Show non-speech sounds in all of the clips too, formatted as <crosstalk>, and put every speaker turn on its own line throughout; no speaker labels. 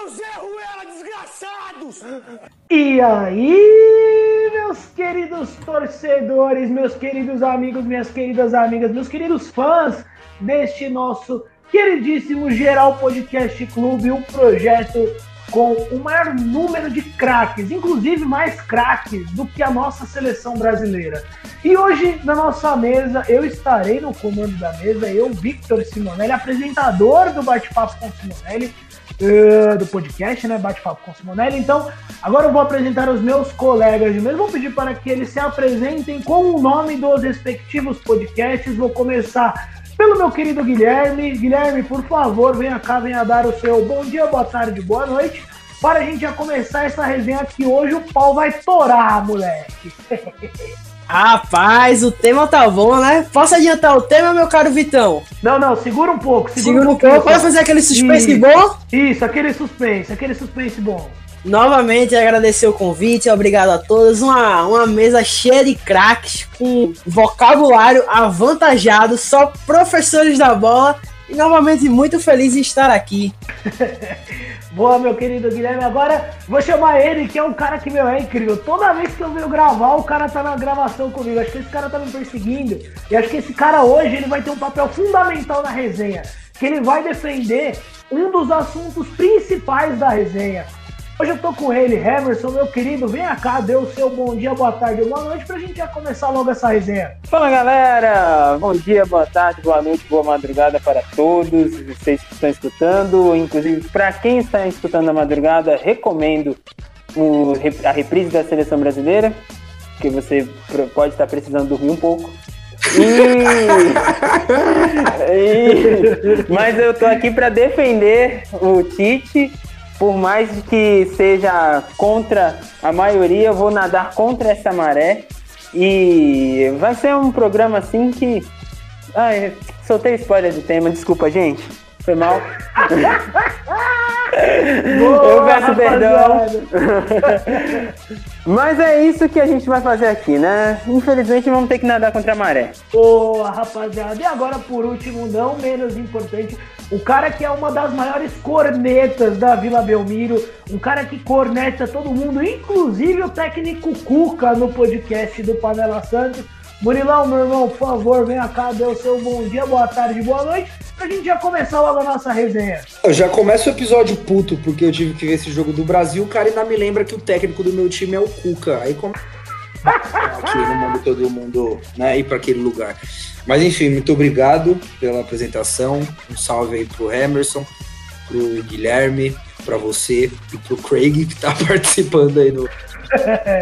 Seus Zé Ruela desgraçados!
E aí, meus queridos torcedores, meus queridos amigos, minhas queridas amigas, meus queridos fãs deste nosso queridíssimo Geral Podcast Clube, um projeto com o maior número de craques, inclusive mais craques do que a nossa seleção brasileira. E hoje, na nossa mesa, eu estarei no comando da mesa, eu, Victor Simonelli, apresentador do Bate-Papo com Simonelli, uh, do podcast, né? Bate-Papo com Simonelli. Então, agora eu vou apresentar os meus colegas de mesa, vou pedir para que eles se apresentem com o nome dos respectivos podcasts. Vou começar pelo meu querido Guilherme. Guilherme, por favor, venha cá, venha dar o seu bom dia, boa tarde, boa noite. Para a gente já começar essa resenha que hoje o pau vai torar, moleque. <laughs>
Rapaz, o tema tá bom, né? Posso adiantar o tema, meu caro Vitão?
Não, não, segura um pouco.
Segura, segura um, pouco. Pode fazer aquele suspense
isso,
bom?
Isso, aquele suspense, aquele suspense bom.
Novamente agradecer o convite, obrigado a todos. Uma, uma mesa cheia de craques, com vocabulário avantajado, só professores da bola. E novamente muito feliz em estar aqui. <laughs>
Boa, meu querido Guilherme. Agora vou chamar ele, que é um cara que, meu, é incrível. Toda vez que eu venho gravar, o cara tá na gravação comigo. Acho que esse cara tá me perseguindo. E acho que esse cara hoje ele vai ter um papel fundamental na resenha. Que ele vai defender um dos assuntos principais da resenha. Hoje eu tô com ele, Emerson, meu querido. Vem cá, dê o seu bom dia, boa tarde, boa noite pra gente já começar logo essa resenha.
Fala galera, bom dia, boa tarde, boa noite, boa madrugada para todos vocês que estão escutando. Inclusive, para quem está escutando na madrugada, recomendo o, a reprise da seleção brasileira, que você pode estar precisando dormir um pouco. E... <laughs> e... Mas eu tô aqui para defender o Tite por mais que seja contra a maioria, eu vou nadar contra essa maré. E vai ser um programa assim que. Ai, soltei spoiler do tema, desculpa, gente. Foi mal. <laughs> Boa, eu peço perdão. <laughs> Mas é isso que a gente vai fazer aqui, né? Infelizmente vamos ter que nadar contra a maré.
Boa, rapaziada. E agora, por último, não menos importante, o cara que é uma das maiores cornetas da Vila Belmiro, um cara que corneta todo mundo, inclusive o técnico Cuca no podcast do Panela Santos. Murilão, meu irmão, por favor, venha cá, dê o seu bom dia, boa tarde, boa noite, pra gente já começar logo a nossa resenha.
Eu já começa o episódio puto, porque eu tive que ver esse jogo do Brasil, o cara ainda me lembra que o técnico do meu time é o Cuca. Aí como. Aqui no mundo todo mundo né, ir para aquele lugar. Mas enfim, muito obrigado pela apresentação. Um salve aí pro Emerson, pro Guilherme, para você e pro Craig que tá <laughs> participando aí do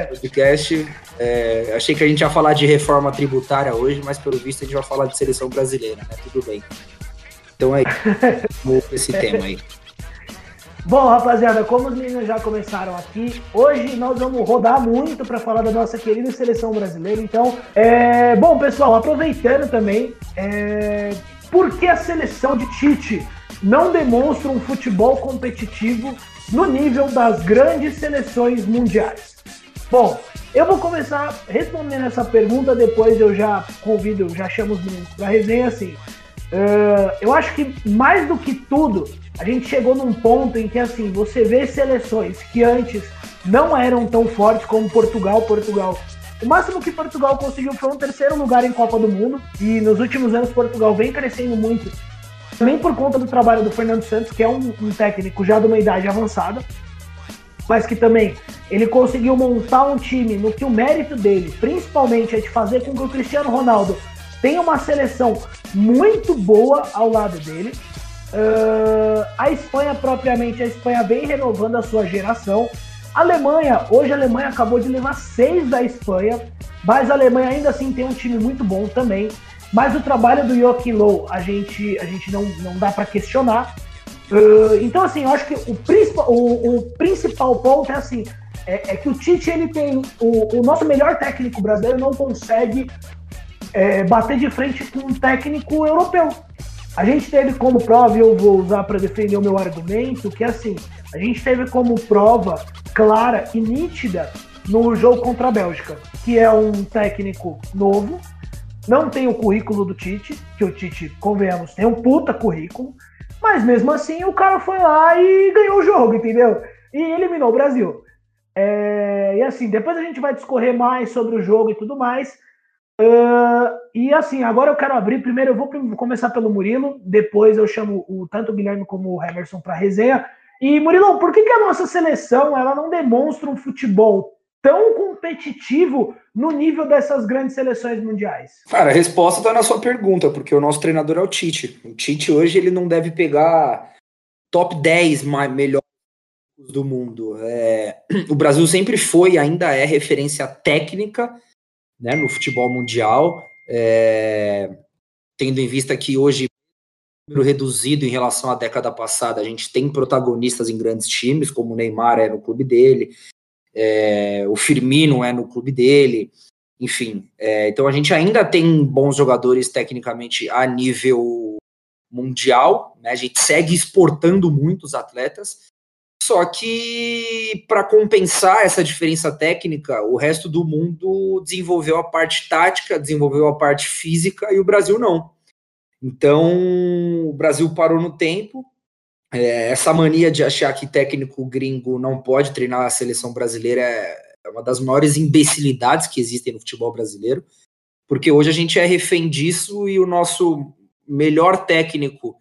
podcast. É, achei que a gente ia falar de reforma tributária hoje, mas pelo visto a gente vai falar de seleção brasileira, né? Tudo bem. Então é esse <laughs> tema aí.
Bom, rapaziada, como os meninos já começaram aqui, hoje nós vamos rodar muito para falar da nossa querida seleção brasileira. Então, é... bom, pessoal, aproveitando também, é... por que a seleção de Tite não demonstra um futebol competitivo no nível das grandes seleções mundiais? Bom, eu vou começar respondendo essa pergunta, depois eu já convido, já chamo os meninos para resenha assim. Uh, eu acho que mais do que tudo, a gente chegou num ponto em que assim, você vê seleções que antes não eram tão fortes como Portugal, Portugal. O máximo que Portugal conseguiu foi um terceiro lugar em Copa do Mundo e nos últimos anos Portugal vem crescendo muito, também por conta do trabalho do Fernando Santos, que é um, um técnico já de uma idade avançada, mas que também ele conseguiu montar um time no que o mérito dele, principalmente, é de fazer com que o Cristiano Ronaldo tenha uma seleção muito boa ao lado dele Uh, a Espanha, propriamente, a Espanha vem renovando a sua geração. A Alemanha, hoje a Alemanha acabou de levar seis da Espanha, mas a Alemanha ainda assim tem um time muito bom também. Mas o trabalho do Joachim Low a gente, a gente não, não dá para questionar. Uh, então, assim, eu acho que o, principal, o, o principal ponto é assim: é, é, que o Tite ele tem. O, o nosso melhor técnico brasileiro não consegue é, bater de frente com um técnico europeu. A gente teve como prova, e eu vou usar para defender o meu argumento, que é assim, a gente teve como prova clara e nítida no jogo contra a Bélgica, que é um técnico novo, não tem o currículo do Tite, que o Tite, convenhamos, tem um puta currículo, mas mesmo assim o cara foi lá e ganhou o jogo, entendeu? E eliminou o Brasil. É, e assim, depois a gente vai discorrer mais sobre o jogo e tudo mais. Uh, e assim, agora eu quero abrir. Primeiro eu vou começar pelo Murilo, depois eu chamo o, tanto o Guilherme como o Emerson para resenha. E Murilo, por que, que a nossa seleção ela não demonstra um futebol tão competitivo no nível dessas grandes seleções mundiais?
Cara, a resposta está na sua pergunta, porque o nosso treinador é o Tite. O Tite hoje ele não deve pegar top 10 mais, melhores do mundo. É, <clears throat> o Brasil sempre foi e ainda é referência técnica né, no futebol mundial, é, tendo em vista que hoje número reduzido em relação à década passada. A gente tem protagonistas em grandes times, como o Neymar é no clube dele, é, o Firmino é no clube dele, enfim. É, então a gente ainda tem bons jogadores tecnicamente a nível mundial, né? a gente segue exportando muitos atletas, só que para compensar essa diferença técnica, o resto do mundo desenvolveu a parte tática, desenvolveu a parte física e o Brasil não. Então o Brasil parou no tempo. É, essa mania de achar que técnico gringo não pode treinar a seleção brasileira é, é uma das maiores imbecilidades que existem no futebol brasileiro, porque hoje a gente é refém disso e o nosso melhor técnico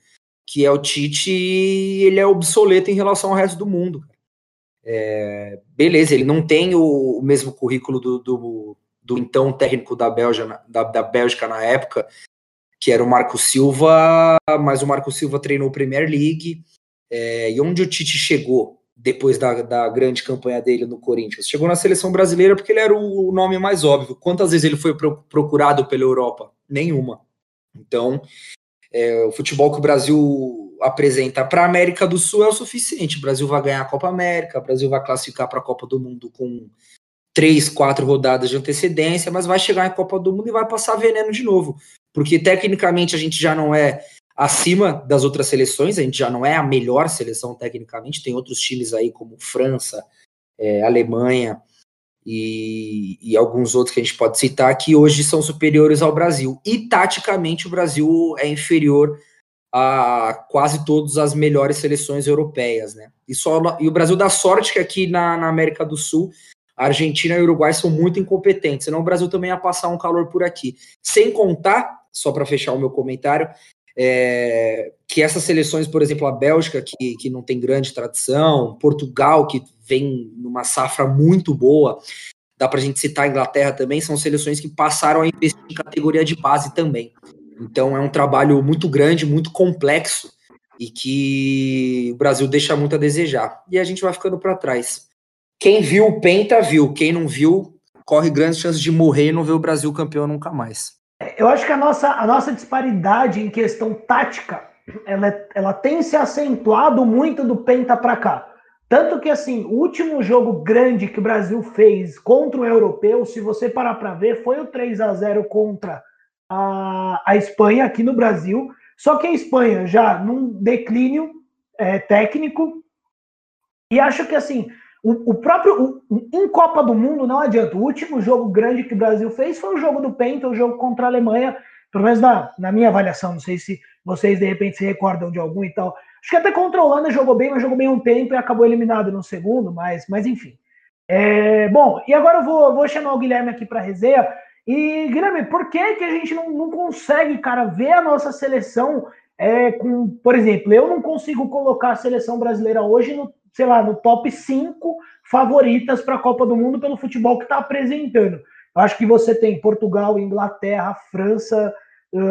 que é o Tite, ele é obsoleto em relação ao resto do mundo. É, beleza, ele não tem o, o mesmo currículo do, do, do, então técnico da Bélgica, da, da Bélgica na época, que era o Marco Silva, mas o Marco Silva treinou Premier League. É, e onde o Tite chegou depois da, da grande campanha dele no Corinthians? Chegou na seleção brasileira porque ele era o nome mais óbvio. Quantas vezes ele foi procurado pela Europa? Nenhuma. Então, é, o futebol que o Brasil apresenta para a América do Sul é o suficiente. O Brasil vai ganhar a Copa América, o Brasil vai classificar para a Copa do Mundo com três, quatro rodadas de antecedência, mas vai chegar em Copa do Mundo e vai passar veneno de novo. Porque tecnicamente a gente já não é acima das outras seleções, a gente já não é a melhor seleção tecnicamente, tem outros times aí como França, é, Alemanha, e, e, alguns outros que a gente pode citar que hoje são superiores ao Brasil. E taticamente o Brasil é inferior a quase todas as melhores seleções europeias, né? E, só, e o Brasil dá sorte que aqui na, na América do Sul a Argentina e o Uruguai são muito incompetentes, senão o Brasil também ia passar um calor por aqui. Sem contar, só para fechar o meu comentário, é, que essas seleções, por exemplo, a Bélgica, que, que não tem grande tradição, Portugal, que vem numa safra muito boa, dá para a gente citar a Inglaterra também, são seleções que passaram a investir em categoria de base também. Então é um trabalho muito grande, muito complexo e que o Brasil deixa muito a desejar. E a gente vai ficando para trás. Quem viu Penta viu, quem não viu corre grandes chances de morrer e não ver o Brasil campeão nunca mais.
Eu acho que a nossa, a nossa disparidade em questão tática, ela, ela tem se acentuado muito do Penta para cá. Tanto que, assim, o último jogo grande que o Brasil fez contra o europeu, se você parar para ver, foi o 3 a 0 contra a, a Espanha aqui no Brasil. Só que a Espanha já num declínio é, técnico. E acho que, assim, o, o próprio. O, em Copa do Mundo não adianta. O último jogo grande que o Brasil fez foi o jogo do Penta, o jogo contra a Alemanha. Pelo menos na, na minha avaliação, não sei se vocês de repente se recordam de algum e tal. Acho que até contra a Holanda jogou bem, mas jogou bem um tempo e acabou eliminado no segundo, mas, mas enfim. É, bom, e agora eu vou, vou chamar o Guilherme aqui para resenha. E, Guilherme, por que, que a gente não, não consegue, cara, ver a nossa seleção é, com, por exemplo, eu não consigo colocar a seleção brasileira hoje no, sei lá, no top 5 favoritas para a Copa do Mundo pelo futebol que está apresentando. Eu acho que você tem Portugal, Inglaterra, França,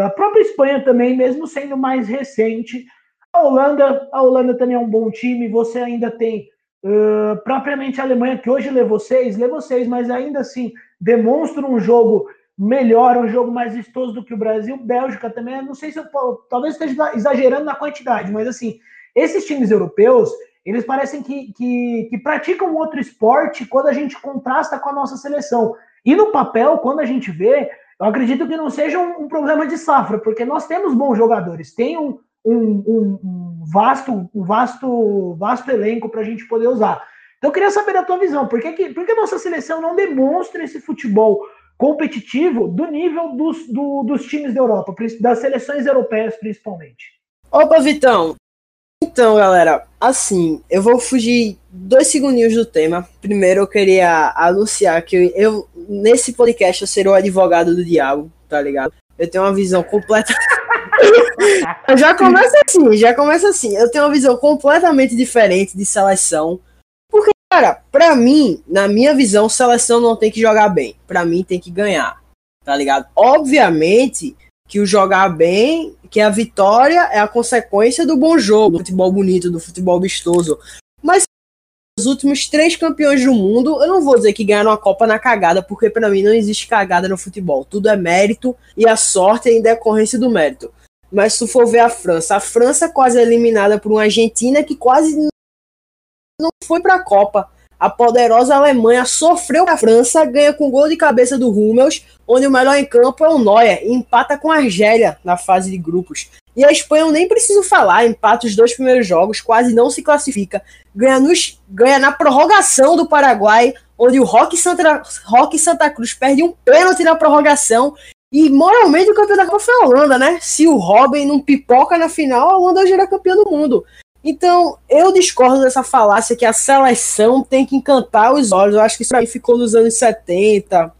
a própria Espanha também, mesmo sendo mais recente. A Holanda, a Holanda também é um bom time. Você ainda tem uh, propriamente a Alemanha, que hoje levou seis, levou seis, mas ainda assim demonstra um jogo melhor, um jogo mais vistoso do que o Brasil. Bélgica também, não sei se eu talvez esteja exagerando na quantidade, mas assim, esses times europeus, eles parecem que, que, que praticam outro esporte quando a gente contrasta com a nossa seleção. E no papel, quando a gente vê, eu acredito que não seja um, um problema de safra, porque nós temos bons jogadores, tem um, um, um vasto, um vasto, vasto elenco para a gente poder usar. Então eu queria saber da tua visão, por que, que, por que a nossa seleção não demonstra esse futebol competitivo do nível dos, do, dos times da Europa, das seleções europeias principalmente?
Opa, Vitão! Então, galera, assim, eu vou fugir dois segundinhos do tema. Primeiro, eu queria anunciar que eu, nesse podcast, eu serei o advogado do diabo, tá ligado? Eu tenho uma visão completa. <laughs> já começa assim, já começa assim. Eu tenho uma visão completamente diferente de seleção. Porque, cara, pra mim, na minha visão, seleção não tem que jogar bem. Pra mim, tem que ganhar. Tá ligado? Obviamente que o jogar bem, que a vitória é a consequência do bom jogo, do futebol bonito, do futebol vistoso. Mas os últimos três campeões do mundo, eu não vou dizer que ganharam a Copa na cagada, porque para mim não existe cagada no futebol. Tudo é mérito e a sorte é em decorrência do mérito. Mas se for ver a França, a França quase eliminada por uma Argentina que quase não foi para a Copa. A poderosa Alemanha sofreu a França, ganha com gol de cabeça do Hummels, onde o melhor em campo é o Neuer, e empata com a Argélia na fase de grupos. E a Espanha eu nem preciso falar, empata os dois primeiros jogos, quase não se classifica, ganha, nos, ganha na prorrogação do Paraguai, onde o Roque Santa, Roque Santa Cruz perde um pênalti na prorrogação, e moralmente o campeão da Copa foi a Holanda, né? Se o Robin não pipoca na final, a Holanda já era campeã do mundo. Então, eu discordo dessa falácia que a seleção tem que encantar os olhos. Eu acho que isso aí ficou nos anos 70,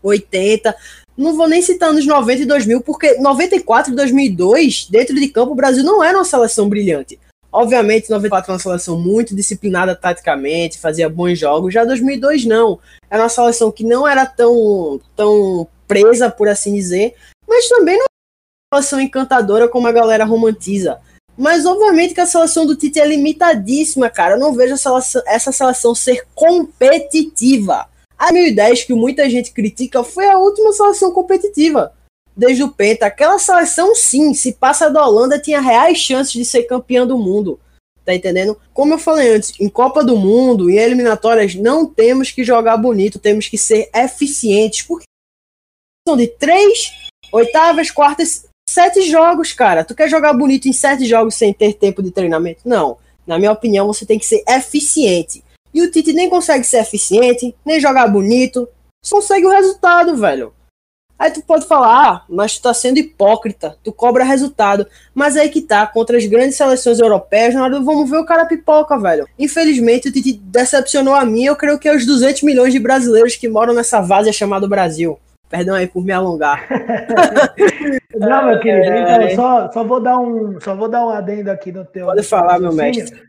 80. Não vou nem citar anos 90 e 2000, porque 94 e 2002, dentro de campo, o Brasil não era uma seleção brilhante. Obviamente, 94 era uma seleção muito disciplinada taticamente, fazia bons jogos. Já 2002, não. Era uma seleção que não era tão, tão presa, por assim dizer, mas também não era uma seleção encantadora como a galera romantiza. Mas obviamente que a seleção do Tite é limitadíssima, cara. Eu não vejo seleção, essa seleção ser competitiva. A 2010, que muita gente critica, foi a última seleção competitiva. Desde o Penta. Aquela seleção, sim, se passa da Holanda, tinha reais chances de ser campeã do mundo. Tá entendendo? Como eu falei antes, em Copa do Mundo, em eliminatórias, não temos que jogar bonito, temos que ser eficientes. Porque são de três, oitavas, quartas, sete jogos, cara. Tu quer jogar bonito em sete jogos sem ter tempo de treinamento? Não. Na minha opinião, você tem que ser eficiente. E o Tite nem consegue ser eficiente, nem jogar bonito. Só consegue o resultado, velho. Aí tu pode falar, ah, mas tu tá sendo hipócrita, tu cobra resultado. Mas aí que tá, contra as grandes seleções europeias, na hora vamos ver o cara pipoca, velho. Infelizmente, o Tite decepcionou a mim, eu creio que é os 200 milhões de brasileiros que moram nessa várzea chamada Brasil. Perdão aí por me alongar. <laughs>
Não, meu querido, então, é... só, só, vou dar um, só vou dar um adendo aqui no teu.
Pode falar, meu mestre.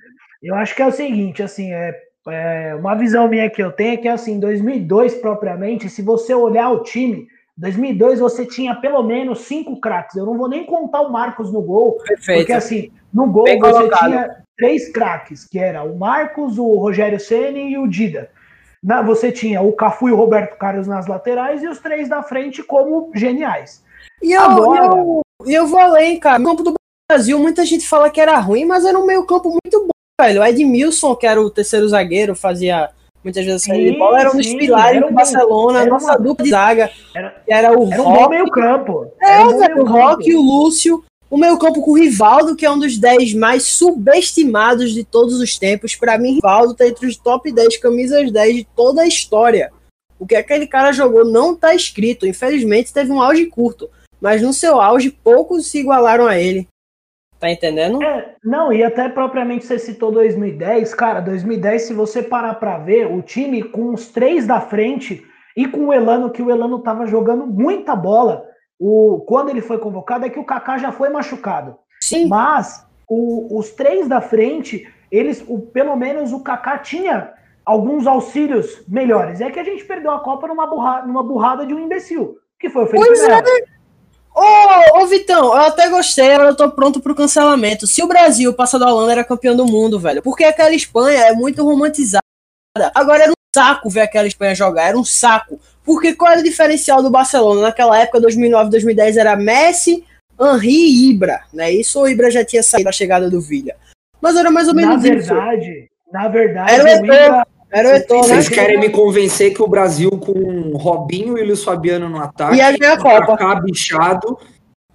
Eu acho que é o seguinte, assim, é, é, uma visão minha que eu tenho é que, assim, 2002 propriamente, se você olhar o time, 2002 você tinha pelo menos cinco craques. Eu não vou nem contar o Marcos no gol, Perfeito. porque assim, no gol Bem você colocado. tinha três craques, que era o Marcos, o Rogério Ceni e o Dida. Na, você tinha o Cafu e o Roberto Carlos nas laterais e os três da frente como geniais.
E eu, Agora, eu, eu vou além, cara. No campo do Brasil, muita gente fala que era ruim, mas era um meio campo muito bom, velho. O Edmilson, que era o terceiro zagueiro, fazia muitas vezes sair de bola, era um dos pilares do Barcelona, a nossa dupla de zaga. Era,
era o era Rock. Meio campo.
É, um o Rock e o Lúcio. O meio campo com o Rivaldo, que é um dos 10 mais subestimados de todos os tempos. Para mim, Rivaldo tá entre os top 10 camisas 10 de toda a história. O que aquele cara jogou não tá escrito. Infelizmente, teve um auge curto. Mas no seu auge, poucos se igualaram a ele. Tá entendendo?
É, não, e até propriamente você citou 2010. Cara, 2010, se você parar pra ver, o time com os três da frente e com o Elano, que o Elano tava jogando muita bola o, quando ele foi convocado é que o Kaká já foi machucado. Sim. Mas o, os três da frente, eles, o, pelo menos o Kaká tinha alguns auxílios melhores. É que a gente perdeu a Copa numa, burra, numa burrada de um imbecil, que foi o Felipe pois Melo. É.
Ô, ô, Vitão, eu até gostei, agora eu tô pronto pro cancelamento. Se o Brasil, passado da Holanda, era campeão do mundo, velho, porque aquela Espanha é muito romantizada. Agora era um saco ver aquela Espanha jogar, era um saco. Porque qual era o diferencial do Barcelona? Naquela época, 2009, 2010, era Messi, Henri e Ibra, né? Isso o Ibra já tinha saído da chegada do Villa. Mas era mais ou menos
na verdade, isso. Na verdade,
era o Ibra... Era o
Eto'o, né? Vocês querem me convencer que o Brasil com Robinho e Luiz Fabiano no ataque
ia ganhar a Copa.
Kaká bichado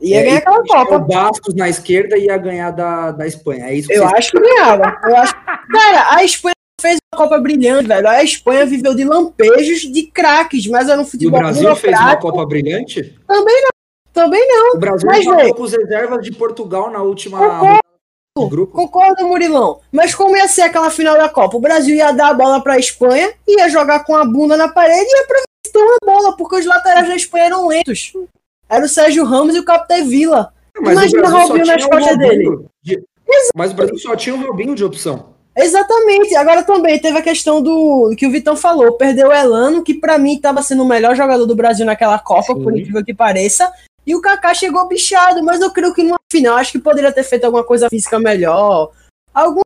Ia ganhar aquela Copa.
O Bastos na esquerda ia ganhar da, da Espanha. É isso
Eu acho que ganhava. Eu acho... Cara, a Espanha fez uma Copa brilhante, velho. A Espanha viveu de lampejos de craques, mas era um
E o
futebol
Brasil fez uma. Copa brilhante?
Também não. Também não.
O Brasil
Mas, velho-
com os reservas de Portugal na última
Concordo.
grupo.
Concordo, Murilão. Mas como ia ser aquela final da Copa? O Brasil ia dar a bola pra Espanha, ia jogar com a bunda na parede e ia aproveitar a bola, porque os laterais da Espanha eram lentos. Era o Sérgio Ramos e o Capitão Vila.
Mas
Imagina
o
Robinho nas costas
Robinho de- Mas o Brasil só tinha o Robinho de opção.
Exatamente. Agora também teve a questão do que o Vitão falou. Perdeu o Elano, que pra mim estava sendo o melhor jogador do Brasil naquela Copa,
Sim.
por incrível que pareça. E o Kaká chegou bichado, mas eu creio que no final acho que poderia ter feito alguma coisa física melhor. Algum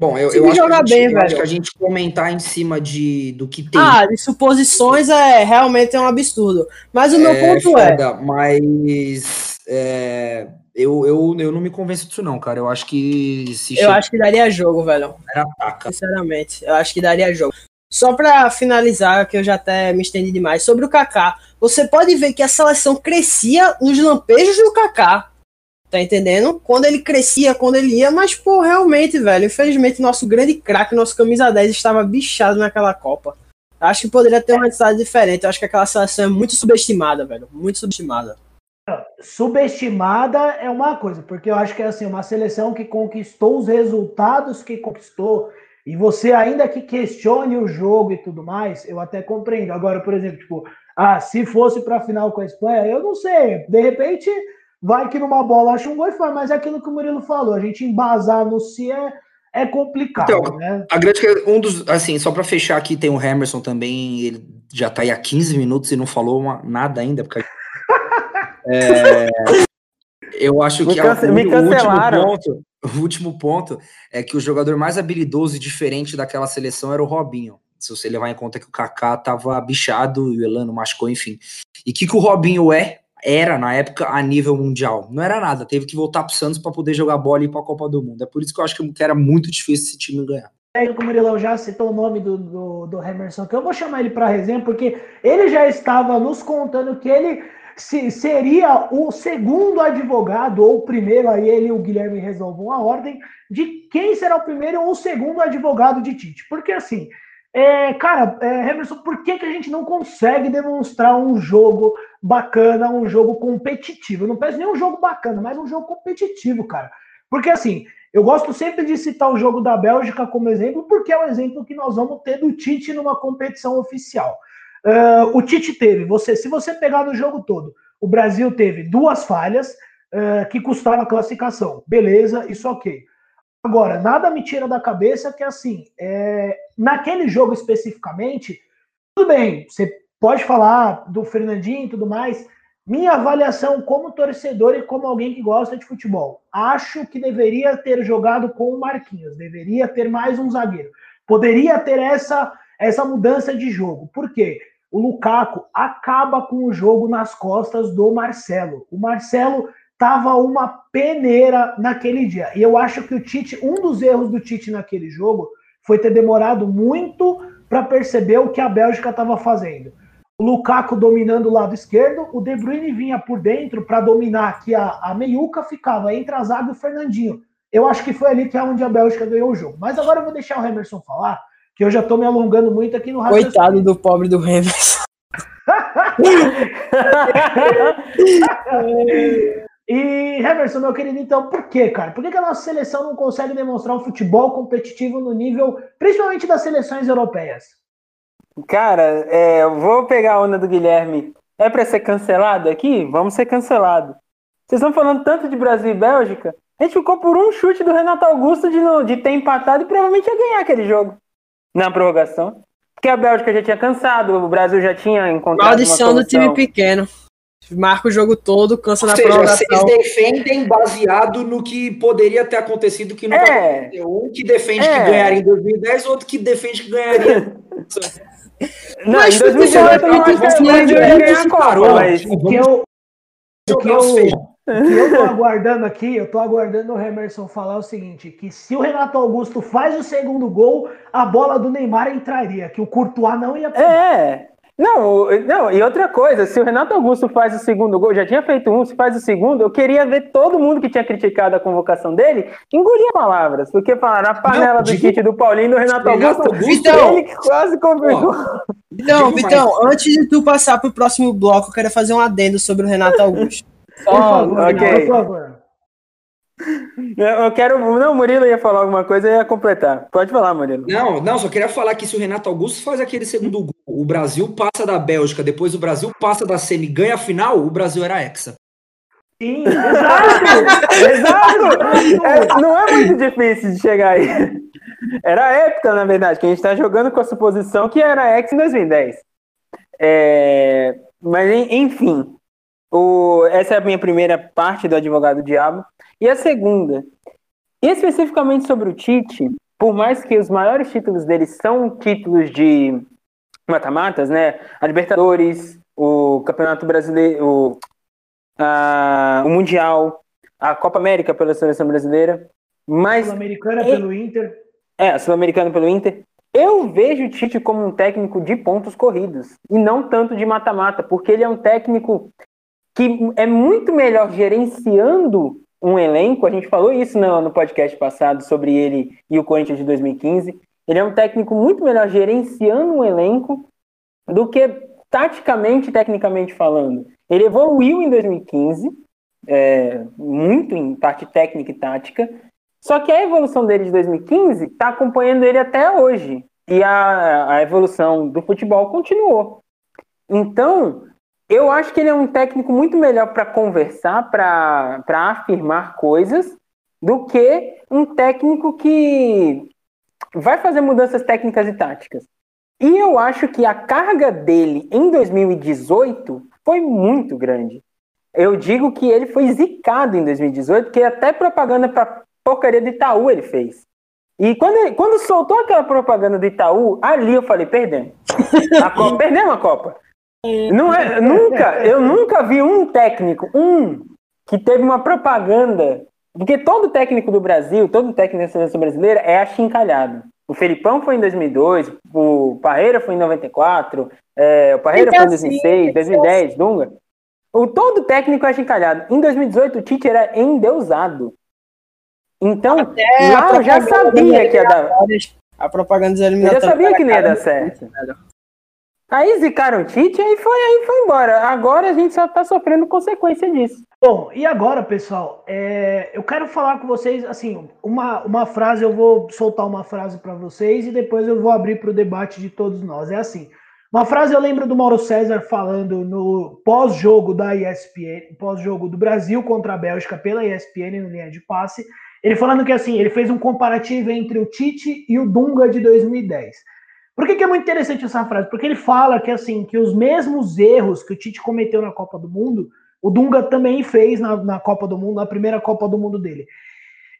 Bom, eu,
Se
eu, acho, que
jogar
a gente,
bem,
eu acho
velho.
que a gente comentar em cima de, do que tem
Ah, de suposições é realmente é um absurdo. Mas o meu ponto é.
foda, mas é, eu, eu, eu não me convenço disso não, cara. Eu acho que se
Eu acho que daria jogo, velho.
chegar ataca.
Sinceramente, eu acho que daria jogo. Só pra finalizar, que eu já até me estendi demais, sobre o Kaká. Você pode ver que a seleção crescia nos lampejos do Kaká. Tá entendendo? Quando ele crescia, quando ele ia, mas, pô, realmente, velho, infelizmente, nosso grande craque, nosso camisa 10 estava bichado naquela Copa. Acho que poderia ter uma resultado diferente. Eu acho que aquela seleção é muito subestimada, velho. Muito subestimada.
Subestimada é uma coisa, porque eu acho que é assim, uma seleção que conquistou os resultados que conquistou, e você ainda que questione o jogo e tudo mais, eu até compreendo. Agora, por exemplo, tipo, ah, se fosse para final com a Espanha, eu não sei, de repente vai que numa bola acha um gol e faz, mas é aquilo que o Murilo falou, a gente embasar no si é, é complicado,
Então,
né?
A grande um dos assim, só pra fechar aqui tem o Emerson também, ele já tá aí há 15 minutos e não falou uma- nada ainda, porque É, eu acho
Me
que a-
cance-
o,
me
o último
cancelaram.
ponto, o último ponto é que o jogador mais habilidoso e diferente daquela seleção era o Robinho. Se você levar em conta que o Kaká tava bichado e o Elano machucou, enfim. E o que, que o Robinho é? Era na época a nível mundial. Não era nada, teve que voltar pro Santos para poder jogar bola e ir pra Copa do Mundo. É por isso que eu acho que era muito difícil esse time ganhar.
É, o Murilão já citou o nome do, do, do Emerson, que eu vou chamar ele para resenha, porque ele já estava nos contando que ele se- seria o segundo advogado, ou o primeiro, aí ele e o Guilherme resolvam a ordem, de quem será o primeiro ou o segundo advogado de Tite. Porque assim, é, cara, é, Emerson, por que, que a gente não consegue demonstrar um jogo bacana, um jogo competitivo? Eu não peço nem um jogo bacana, mas um jogo competitivo, cara. Porque assim, eu gosto sempre de citar o jogo da Bélgica como exemplo, porque é o exemplo que nós vamos ter do Tite numa competição oficial. Ah, o Tite teve, você, se você pegar no jogo todo, o Brasil teve duas falhas ah, que custaram a classificação. Beleza, isso ok. Agora, nada me tira da cabeça que assim, é, naquele jogo especificamente, tudo bem, você pode falar do Fernandinho e tudo mais. Minha avaliação como torcedor e como alguém que gosta de futebol, acho que deveria ter jogado com o Marquinhos, deveria ter mais um zagueiro, poderia ter essa essa mudança de jogo. Por quê? O Lukaku acaba com o jogo nas costas do Marcelo. O Marcelo tava uma peneira naquele dia. E eu acho que o Tite, um dos erros do Tite naquele jogo foi ter demorado muito para perceber o que a Bélgica estava fazendo. O Lukaku dominando o lado esquerdo, o De Bruyne vinha por dentro para dominar aqui a, a meiuca, ficava entre a zaga e o Fernandinho. Eu acho que foi ali que é onde a Bélgica ganhou o jogo. Mas agora eu vou deixar o Emerson falar, que eu já estou me alongando muito aqui no raciocínio.
Coitado do pobre do Emerson. <laughs>
E, Emerson, meu querido, então, por quê, cara? Por que, que a nossa seleção não consegue demonstrar um futebol competitivo no nível, principalmente das seleções europeias?
Cara, é, eu vou pegar a onda do Guilherme. É pra ser cancelado aqui? Vamos ser cancelado. Vocês estão falando tanto de Brasil e Bélgica? A gente ficou por um chute do Renato Augusto de, no- de ter empatado e provavelmente ia ganhar aquele jogo na prorrogação. Porque a Bélgica já tinha cansado, o Brasil já tinha encontrado uma
Maldição do time pequeno. Marca o jogo todo, cansa
Ou
na
seja, vocês
prorrogação.
defendem baseado no que poderia ter acontecido que não
É.
Um que defende
É.
que ganharia em 2010, outro que defende que ganharia. <laughs>
Não,
Mas
em 2018 eu não acho que o
futebol
Brasil ia ganhar a Copa,
parou.
mas...
O que eu, o que eu,
Nosso feijão.
O que eu tô <laughs> aguardando aqui, eu tô aguardando o Emerson falar o seguinte, que se o Renato Augusto faz o segundo gol, a bola do Neymar entraria, que o Courtois não ia pegar.
É, Não, não, e outra coisa, se o Renato Augusto faz o segundo gol, já tinha feito um, se faz o segundo, eu queria ver todo mundo que tinha criticado a convocação dele engolir palavras, porque falaram a panela não, do kit do Paulinho do Renato Augusto, Augusto
então, ele quase convidou. Então, <laughs> Vitão, antes de tu passar pro próximo bloco, eu quero fazer um adendo sobre o Renato Augusto.
Oh, ok. Eu quero. Não, o Murilo ia falar alguma coisa e ia completar. Pode falar, Murilo.
Não, não, só queria falar que se o Renato Augusto faz aquele segundo gol, o Brasil passa da Bélgica, depois o Brasil passa da semi e ganha a final, o Brasil era hexa.
Sim, exato! exato! É, não é muito difícil de chegar aí. Era época, na verdade, que a gente está jogando com a suposição que era hexa em 2010. É, mas, enfim, o, essa é a minha primeira parte do Advogado Diabo. E a segunda, especificamente sobre o Tite, por mais que os maiores títulos dele são títulos de mata-matas, né? A Libertadores, o Campeonato Brasileiro, o, a, o Mundial, a Copa América pela seleção brasileira, mas
Sul-Americana pelo Inter.
É, a Sul-Americana pelo Inter. Eu vejo o Tite como um técnico de pontos corridos e não tanto de mata-mata, porque ele é um técnico que é muito melhor gerenciando um elenco, a gente falou isso no, no podcast passado sobre ele e o Corinthians de 2015. Ele é um técnico muito melhor gerenciando um elenco do que taticamente, tecnicamente falando. Ele evoluiu em 2015, é, muito em parte técnica e tática, só que a evolução dele de 2015 está acompanhando ele até hoje. E a, a evolução do futebol continuou. Então, eu acho que ele é um técnico muito melhor para conversar, para afirmar coisas, do que um técnico que vai fazer mudanças técnicas e táticas. E eu acho que a carga dele em 2018 foi muito grande. Eu digo que ele foi zicado em 2018, porque até propaganda para porcaria do Itaú ele fez. E quando, ele, quando soltou aquela propaganda do Itaú, ali eu falei, perdemos. <laughs> A Copa, perdemos a Copa. Não é, nunca, eu nunca vi um técnico, um, que teve uma propaganda. Porque todo técnico do Brasil, todo técnico da seleção brasileira é achincalhado. O Felipão foi em 2002, o Parreira foi em 94, é, o Parreira foi em 2006, 2010, Dunga. O todo técnico é achincalhado. Em 2018, o Tite era endeusado. Então, Até lá eu já sabia que ia dar.
A propaganda
dos Eu já sabia que não ia dar certo. Aí zicaram o Tite e foi, aí foi embora. Agora a gente só tá sofrendo consequência disso.
Bom, e agora, pessoal, é, eu quero falar com vocês, assim, uma, uma frase, eu vou soltar uma frase para vocês e depois eu vou abrir para o debate de todos nós. É assim, uma frase eu lembro do Mauro César falando no pós-jogo da ESPN, pós-jogo do Brasil contra a Bélgica pela ESPN no linha de passe, ele falando que assim, ele fez um comparativo entre o Tite e o Dunga de 2010. Por que, que, é muito interessante essa frase? Porque ele fala que assim que os mesmos erros que o Tite cometeu na Copa do Mundo, o Dunga também fez na, na Copa do Mundo, na primeira Copa do Mundo dele.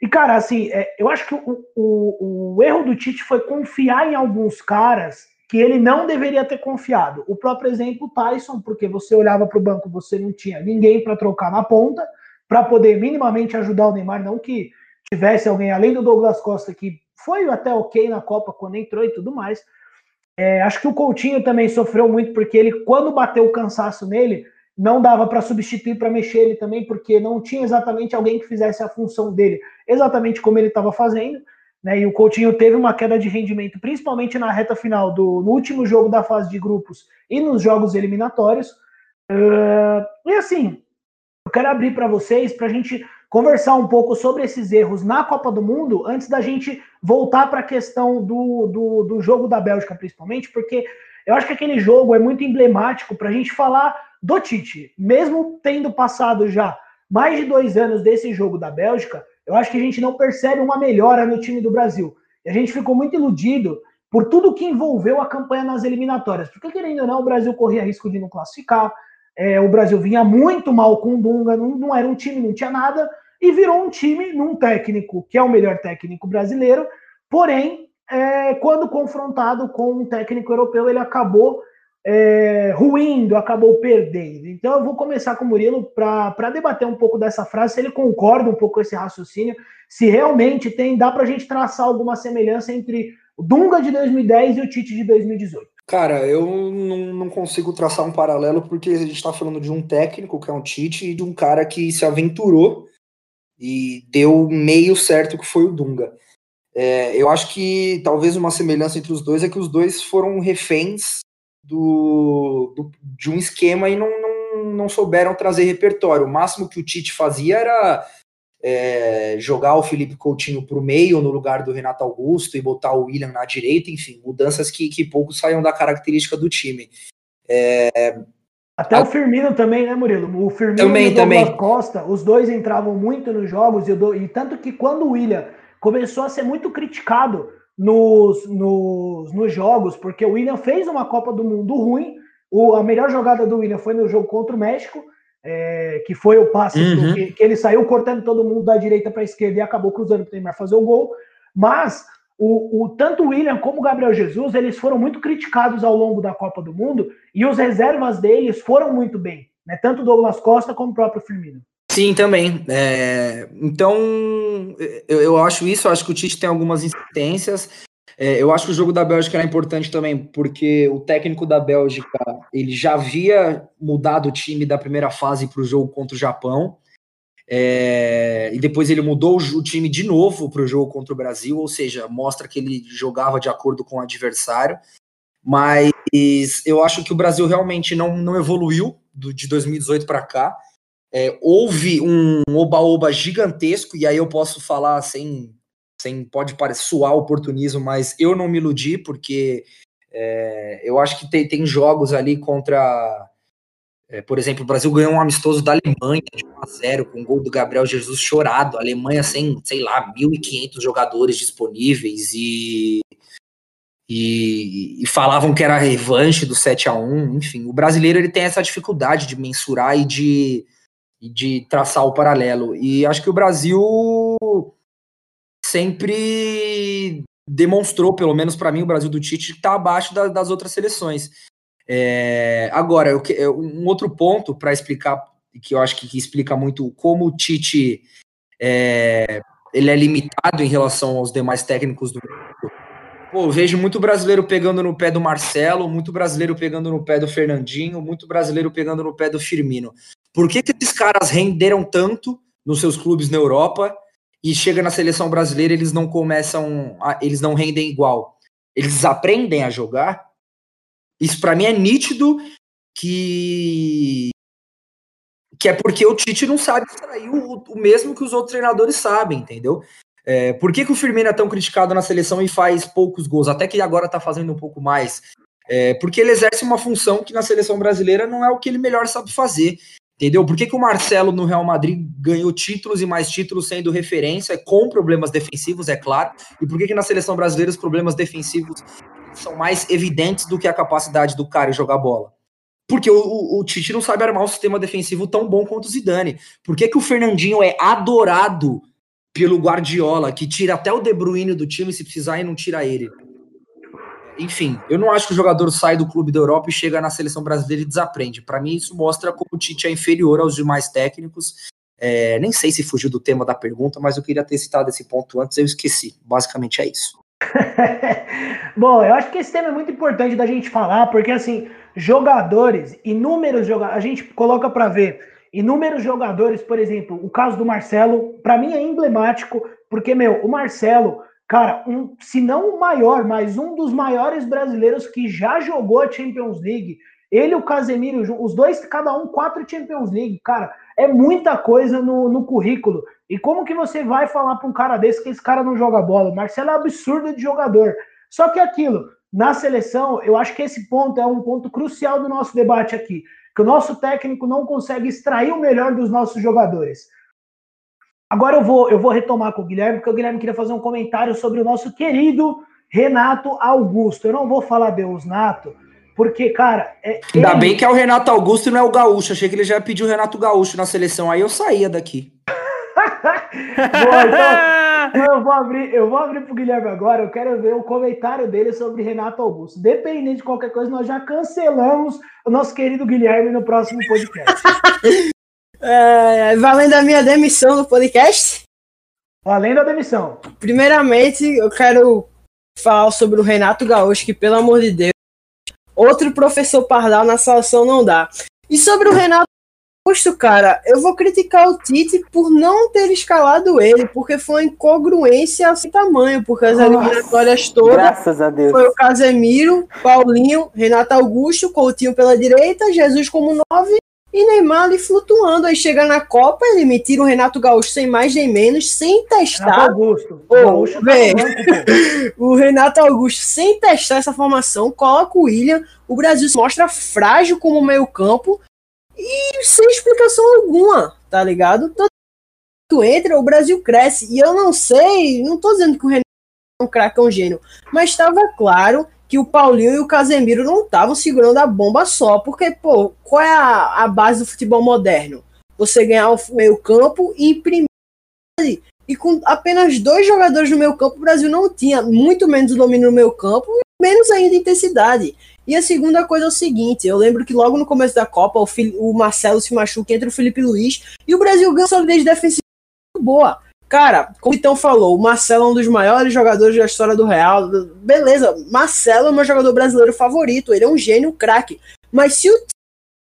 E, cara, assim, é, eu acho que o, o, o, erro do Tite foi confiar em alguns caras que ele não deveria ter confiado. O próprio exemplo, Tyson, porque você olhava para o banco, você não tinha ninguém para trocar na ponta, para poder minimamente ajudar o Neymar, não que tivesse alguém além do Douglas Costa, que foi até ok na Copa quando entrou e tudo mais, é, acho que o Coutinho também sofreu muito, porque ele, quando bateu o cansaço nele, não dava para substituir, para mexer ele também, porque não tinha exatamente alguém que fizesse a função dele, exatamente como ele estava fazendo. Né? E o Coutinho teve uma queda de rendimento, principalmente na reta final, do, no último jogo da fase de grupos e nos jogos eliminatórios. Uh, e assim, eu quero abrir para vocês, para a gente conversar um pouco sobre esses erros na Copa do Mundo, antes da gente voltar para a questão do, do, do, jogo da Bélgica, principalmente, porque eu acho que aquele jogo é muito emblemático para a gente falar do Tite. Mesmo tendo passado já mais de dois anos desse jogo da Bélgica, eu acho que a gente não percebe uma melhora no time do Brasil. E a gente ficou muito iludido por tudo que envolveu a campanha nas eliminatórias. Porque, querendo ou não, o Brasil corria risco de não classificar, é, o Brasil vinha muito mal com o Dunga, não, não era um time, não tinha nada, e virou um time num técnico que é o melhor técnico brasileiro, porém, é, quando confrontado com um técnico europeu, ele acabou é, ruindo, acabou perdendo. Então eu vou começar com o Murilo para debater um pouco dessa frase, se ele concorda um pouco com esse raciocínio, se realmente tem, dá para a gente traçar alguma semelhança entre o Dunga de 2010 e o Tite de 2018.
Cara, eu não, não consigo traçar um paralelo porque a gente está falando de um técnico, que é um Tite, e de um cara que se aventurou e deu meio certo, que foi o Dunga. É, eu acho que talvez uma semelhança entre os dois é que os dois foram reféns do, do de um esquema e não, não, não souberam trazer repertório. O máximo que o Tite fazia era é, jogar o Felipe Coutinho para o meio no lugar do Renato Augusto e botar o William na direita, enfim, mudanças que, que pouco saiam da característica do time. É,
até o Firmino também, né, Murilo? O Firmino
também, e o também.
Costa, os dois entravam muito nos jogos, e, do... e tanto que quando o William começou a ser muito criticado nos, nos, nos jogos, porque o William fez uma Copa do Mundo ruim, o, a melhor jogada do William foi no jogo contra o México, é, que foi o passe uhum. que, que, ele saiu cortando todo mundo da direita para a esquerda e acabou cruzando para o Neymar fazer o gol. Mas o, o, tanto o William como o Gabriel Jesus eles foram muito criticados ao longo da Copa do Mundo e os reservas deles foram muito bem, né? Tanto Douglas Costa como o próprio Firmino.
Sim, também. É, então, eu, eu acho isso, eu acho que o Tite tem algumas insistências. É, eu acho que o jogo da Bélgica era importante também, porque o técnico da Bélgica ele já havia mudado o time da primeira fase para o jogo contra o Japão. É, e depois ele mudou o, time de novo para o jogo contra o Brasil, ou seja, mostra que ele jogava de acordo com o adversário. Mas eu acho que o Brasil realmente não, não evoluiu do, de 2018 para cá. É, houve um oba-oba gigantesco, e aí eu posso falar sem sem pode parecer suar oportunismo, mas eu não me iludi, porque é, eu acho que tem, tem jogos ali contra. É, por exemplo, o Brasil ganhou um amistoso da Alemanha de 1 a 0 com o gol do Gabriel Jesus chorado. A Alemanha sem, sei lá, 1.500 jogadores disponíveis e, e, e, falavam que era a revanche do 7 a 1 Enfim, o brasileiro ele tem essa dificuldade de mensurar e de, de traçar o paralelo. E acho que o Brasil sempre demonstrou, pelo menos para mim, o Brasil do Tite está abaixo da, das outras seleções. É, agora, eu, um outro ponto para explicar, que eu acho que, que, explica muito como o Tite é, ele é limitado em relação aos demais técnicos do mundo. Pô, vejo muito brasileiro pegando no pé do Marcelo, muito brasileiro pegando no pé do Fernandinho, muito brasileiro pegando no pé do Firmino. Por que, que esses caras renderam tanto nos seus clubes na Europa e chega na seleção brasileira, eles não começam, a, eles não rendem igual. Eles aprendem a jogar. Isso para mim é nítido que que é porque o Tite não sabe extrair o, o mesmo que os outros treinadores sabem, entendeu? É, por que, que o Firmino é tão criticado na seleção e faz poucos gols? Até que agora tá fazendo um pouco mais. É, porque ele exerce uma função que na seleção brasileira não é o que ele melhor sabe fazer. Entendeu? Por que, que o Marcelo no Real Madrid ganhou títulos e mais títulos sendo referência, com problemas defensivos, é claro? E por que, que na seleção brasileira os problemas defensivos são mais evidentes do que a capacidade do cara jogar bola? Porque o, o, o, Tite não sabe armar um sistema defensivo tão bom quanto o Zidane. Por que, que o Fernandinho é adorado pelo Guardiola, que tira até o De Bruyne do time se precisar e não tira ele? enfim, eu não acho que o jogador sai do clube da Europa e chega na seleção brasileira e desaprende. Para mim, isso mostra como o Tite é inferior aos demais técnicos. É, nem sei se fugiu do tema da pergunta, mas eu queria ter citado esse ponto antes, eu esqueci. Basicamente é isso. <laughs>
Bom, eu acho que esse tema é muito importante da gente falar, porque assim, jogadores, inúmeros jogadores, a gente coloca para ver inúmeros jogadores, por exemplo, o caso do Marcelo, para mim é emblemático, porque, meu, o Marcelo Cara, um, se não o maior, mas um dos maiores brasileiros que já jogou a Champions League. Ele e o Casemiro, os dois, cada um, quatro Champions League. Cara, é muita coisa no, no currículo. E como que você vai falar para um cara desse que esse cara não joga bola? O Marcelo é absurdo de jogador. Só que aquilo, na seleção, eu acho que esse ponto é um ponto crucial do nosso debate aqui. Que o nosso técnico não consegue extrair o melhor dos nossos jogadores. Agora eu vou, eu vou retomar com o Guilherme, porque o Guilherme queria fazer um comentário sobre o nosso querido Renato Augusto. Eu não vou falar Deus Nato, porque, cara. É,
Ainda ele... bem que é o Renato Augusto e não é o Gaúcho. Achei que ele já pediu o Renato Gaúcho na seleção, aí eu saía daqui. <laughs>
Então, <laughs> então, eu vou abrir, eu vou abrir pro Guilherme agora. Eu quero ver o comentário dele sobre Renato Augusto. Dependendo de qualquer coisa, nós já cancelamos o nosso querido Guilherme no próximo podcast. <laughs>
É, valendo a minha demissão no podcast?
Valendo a demissão.
Primeiramente, eu quero falar sobre o Renato Gaúcho, que pelo amor de Deus, outro professor Pardal na seleção não dá. E sobre o Renato Augusto, cara, eu vou criticar o Tite por não ter escalado ele, porque foi uma incongruência sem tamanho, porque as
Nossa,
eliminatórias todas
Graças a Deus.
foi o Casemiro, Paulinho, Renato Augusto, Coutinho pela direita, Jesus como nove e Neymar ali flutuando. Aí chega na Copa, ele me tira o Renato Gaúcho sem mais nem menos, sem
Renato
testar.
Augusto.
Ô,
O Gaúcho tá. <laughs>
O Renato Augusto, sem testar essa formação, coloca o William. O Brasil se mostra frágil como meio-campo e sem explicação alguma, tá ligado? Tanto entra, o Brasil cresce. E eu não sei, não tô dizendo que o Renato é um craque, é um gênio, mas estava claro que o Paulinho e o Casemiro não estavam segurando a bomba só, porque, pô, qual é a, a base do futebol moderno? Você ganhar o meio-campo e imprimir. E com apenas dois jogadores no meio campo, o Brasil não tinha muito menos domínio no meio campo e menos ainda intensidade. E a segunda coisa é o seguinte: eu lembro que logo no começo da Copa, o, Fili- o Marcelo se machuca entre o Felipe Luiz e o Brasil ganha solidez defensiva boa. Cara, como o Vitão falou, o Marcelo é um dos maiores jogadores da história do Real. Beleza, Marcelo é o meu jogador brasileiro favorito, ele é um gênio, um craque. Mas se o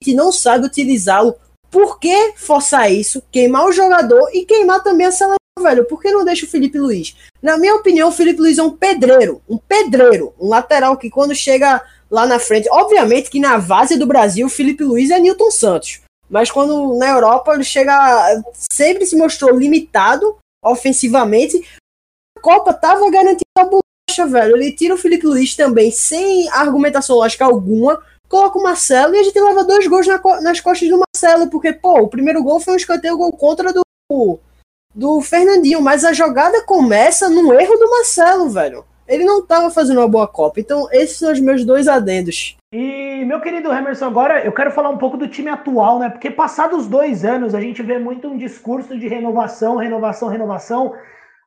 Tite não sabe utilizá-lo, por que forçar isso, queimar o jogador e queimar também a seleção, velho? Por que não deixa o Felipe Luiz? Na minha opinião, o Felipe Luiz é um pedreiro, um pedreiro, um lateral que quando chega lá na frente, obviamente que na base do Brasil, Felipe Luiz é Newton Santos. Mas quando na Europa ele chega, sempre se mostrou limitado ofensivamente. A Copa tava garantida a bolacha, velho. Ele tira o Felipe Luiz também, sem argumentação lógica alguma, coloca o Marcelo e a gente leva dois gols na nas costas do Marcelo, porque, pô, o primeiro gol foi um escanteio gol contra do, do Fernandinho, mas a jogada começa num erro do Marcelo, velho. Ele não tava fazendo uma boa Copa. Então, esses são os meus dois adendos.
E, meu querido Emerson, agora eu quero falar um pouco do time atual, né? Porque passados dois anos, a gente vê muito um discurso de renovação, renovação, renovação.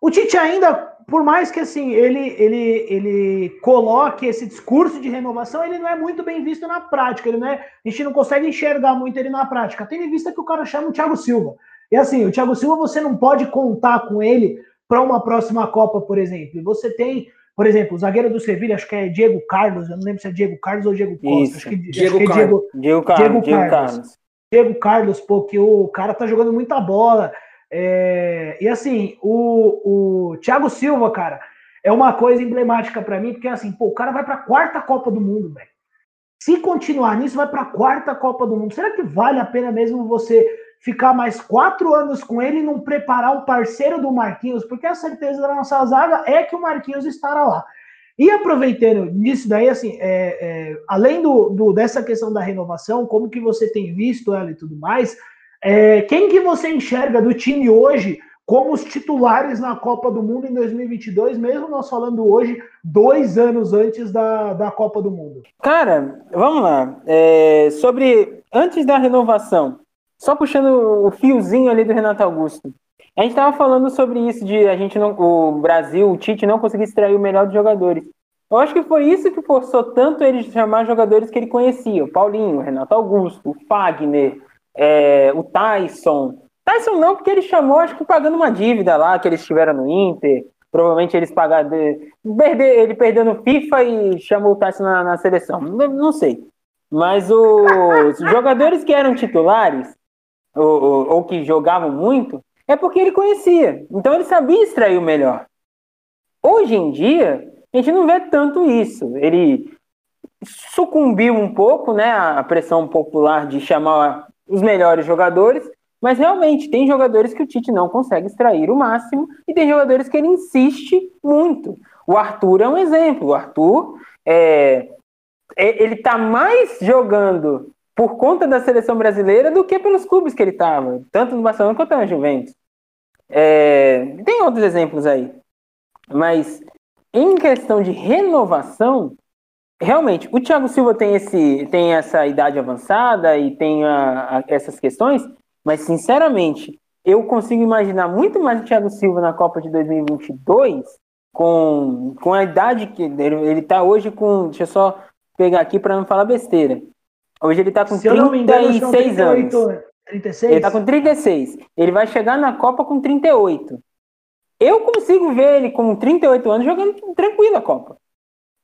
O Tite ainda, por mais que assim, ele, ele, ele coloque esse discurso de renovação, ele não é muito bem visto na prática. Ele não é, a gente não consegue enxergar muito ele na prática. Tendo em vista que o cara chama o Thiago Silva. E assim, o Thiago Silva você não pode contar com ele para uma próxima Copa, por exemplo. Você tem, por exemplo, o zagueiro do Sevilha, acho que é Diego Carlos, eu não lembro se é Diego Carlos ou Diego Costa. Acho que,
Diego
acho que é
Carlos.
Diego,
Diego Carlos,
Diego
Diego
Carlos.
Carlos.
Diego Carlos, pô, que o cara tá jogando muita bola. É, e assim, o, o Thiago Silva, cara, é uma coisa emblemática pra mim, porque assim, pô, o cara vai pra quarta Copa do Mundo, velho. Se continuar nisso, vai pra quarta Copa do Mundo. Será que vale a pena mesmo você ficar mais quatro anos com ele e não preparar o parceiro do Marquinhos? Porque a certeza da nossa zaga é que o Marquinhos estará lá. E aproveitando nisso daí, assim, é, é, além do, do- dessa questão da renovação, como que você tem visto ela e tudo mais, é, quem que você enxerga do time hoje como os titulares na Copa do Mundo em 2022, mesmo nós falando hoje, dois anos antes da, da Copa do Mundo?
Cara, vamos lá. É, sobre. Antes da renovação, só puxando o fiozinho ali do Renato Augusto. A gente tava falando sobre isso, de a gente não. O Brasil, o Tite, não conseguir extrair o melhor dos jogadores. Eu acho que foi isso que forçou tanto ele chamar jogadores que ele conhecia. O Paulinho, o Renato Augusto, o Fagner, é, o Tyson. Tyson não, porque ele chamou, acho que pagando uma dívida lá que eles tiveram no Inter. Provavelmente eles pagaram. ele perdeu no FIFA e chamou o Tyson na, na seleção. Não, não sei. Mas os <laughs> jogadores que eram titulares, ou, ou- que jogavam muito, é porque ele conhecia. Então ele sabia extrair o melhor. Hoje em dia, a gente não vê tanto isso. Ele sucumbiu um pouco, né, à pressão popular de chamar os melhores jogadores, mas realmente tem jogadores que o Tite não consegue extrair o máximo e tem jogadores que ele insiste muito. O Arthur é um exemplo. O Arthur é, é- ele tá mais jogando por conta da seleção brasileira do que pelos clubes que ele estava, tanto no Barcelona quanto na Juventus. É, tem outros exemplos aí. Mas em questão de renovação, realmente, o Thiago Silva tem, esse, tem essa idade avançada e tem a- a- essas questões, mas sinceramente, eu consigo imaginar muito mais o Thiago Silva na Copa de 2022 com, com a idade que ele, ele tá hoje com. Deixa eu só pegar aqui para não falar besteira. Hoje ele tá com
Se eu não me engano, são
36 anos.
38, 36?
Ele tá com 36. Ele vai chegar na Copa com 38. Eu consigo ver ele com 38 anos jogando tranquilo a Copa.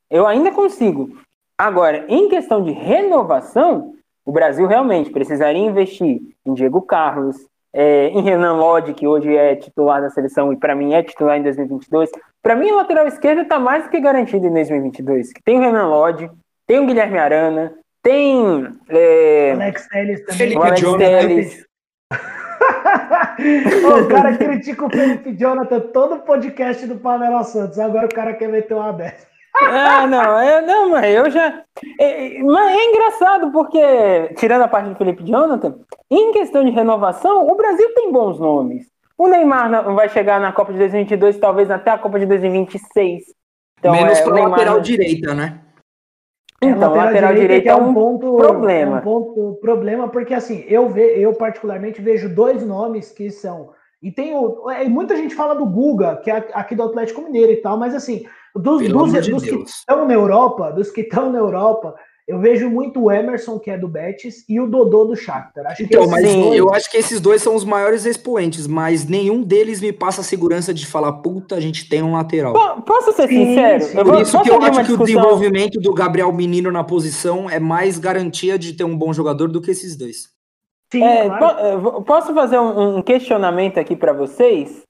Eu ainda consigo. Agora, em questão de renovação, o Brasil realmente precisaria investir em Diego Carlos, é, em Renan Lodge, que hoje é titular da seleção e para mim é titular em 2022. Para mim, a lateral esquerda está mais do que garantida em 2022. Tem o Renan Lodge, tem o Guilherme Arana, tem. É,
Alex Telles também.
Felipe
o Alex
Jonathan. <laughs>
O cara critica o Felipe Jonathan todo podcast do Pamela Santos. Agora o cara quer meter uma dessa.
Ah, não, é, não, mas eu já. É, mas é engraçado, porque, tirando a parte do Felipe Jonathan, em questão de renovação, o Brasil tem bons nomes. O Neymar vai chegar na Copa de 2022, talvez até a Copa de 2026. Então,
Menos
é, o Neymar
lateral
não-
direita, né?
Então, lateral, direita
que
é um problema.
É um ponto problema, porque assim, eu, ve, eu particularmente vejo dois nomes que são. E tem o, é, muita gente fala do Guga, que é aqui do Atlético Mineiro e tal, mas assim, dos, dos,
de
dos que estão na Europa, dos que estão na Europa, eu vejo muito o Emerson, que é do Betis, e o Dodô do Shakhtar. Acho
Então, mas
Sim.
eu acho que esses dois são os maiores expoentes, mas nenhum deles me passa a segurança de falar, puta, a gente tem um lateral.
Po- Posso ser
Sim,
sincero?
sim.
Eu
Por
vou,
isso que eu acho que o desenvolvimento do Gabriel Menino na posição é mais garantia de ter um bom jogador do que esses dois.
Sim,
É,
claro,
po- vou- posso fazer um, um questionamento aqui para vocês?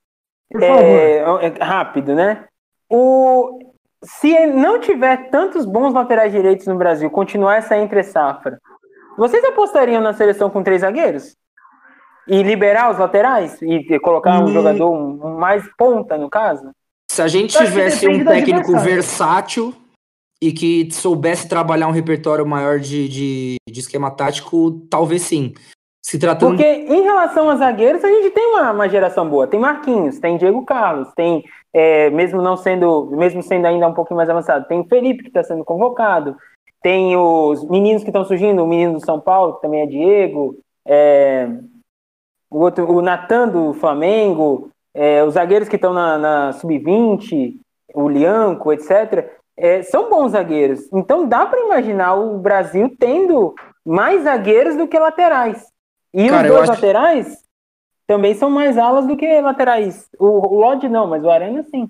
por favor.
É, é, rápido, né? O, se não tiver tantos bons laterais direitos no Brasil, continuar essa entre safra, vocês apostariam na seleção com três zagueiros? E liberar os laterais? E colocar um
Hum.
jogador mais ponta, no caso?
Se a gente tivesse um técnico versátil e que soubesse trabalhar um repertório maior de, de, de esquema tático, talvez sim. Se
Porque em relação a zagueiros, a gente tem uma, uma geração boa. Tem Marquinhos, tem Diego Carlos, tem, é, mesmo não sendo, mesmo sendo ainda um pouquinho mais avançado, tem o Felipe que está sendo convocado, tem os meninos que estão surgindo, o menino do São Paulo, que também é Diego, é, o, outro, o Natan do Flamengo, é, os zagueiros que estão na, na Sub-20, o Lianco, etc., é, são bons zagueiros. Então dá para imaginar o Brasil tendo mais zagueiros do que laterais. E
Cara,
os dois
acho-
laterais também são mais alas do que laterais. O, o Lodge não, mas o Arana sim.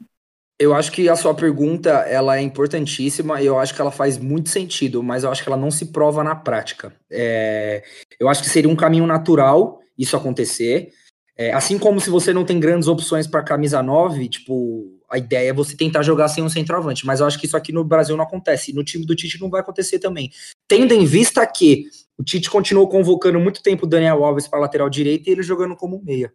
Eu acho que a sua pergunta ela é importantíssima e eu acho que ela faz muito sentido, mas eu acho que ela não se prova na prática. É, eu acho que seria um caminho natural isso acontecer. É, assim como se você não tem grandes opções para camisa 9, tipo, a ideia é você tentar jogar sem um centroavante, mas eu acho que isso aqui no Brasil não acontece. E no time do Tite não vai acontecer também. Tendo em vista que o Tite continuou convocando muito tempo o Daniel Alves para lateral direito e ele jogando como meia.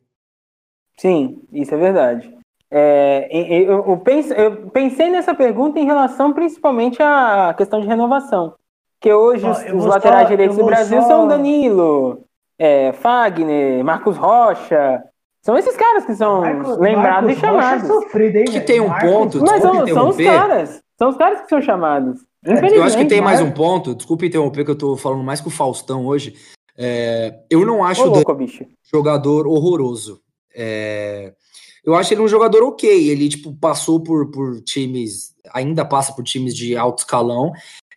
Sim, isso é verdade. É, eu, eu pense- eu pensei nessa pergunta em relação principalmente à questão de renovação. Que hoje
Ó,
os, os laterais
só-
direitos do Brasil
só-
são Danilo, é, Fagner, Marcos Rocha. São esses caras que são
Marcos-
lembrados
Marcos
e chamados.
Rocha é sofrido, hein,
Que tem um
Marcos
ponto,
Mas são, são os caras. São os caras que são chamados.
Eu acho que tem mais
mas-
um ponto, desculpe interromper, que eu tô falando mais com o Faustão hoje. É, eu não acho
Ô, louco, bicho.
jogador horroroso. É, eu acho ele um jogador ok. Ele, tipo, passou por, por times, ainda passa por times de alto escalão.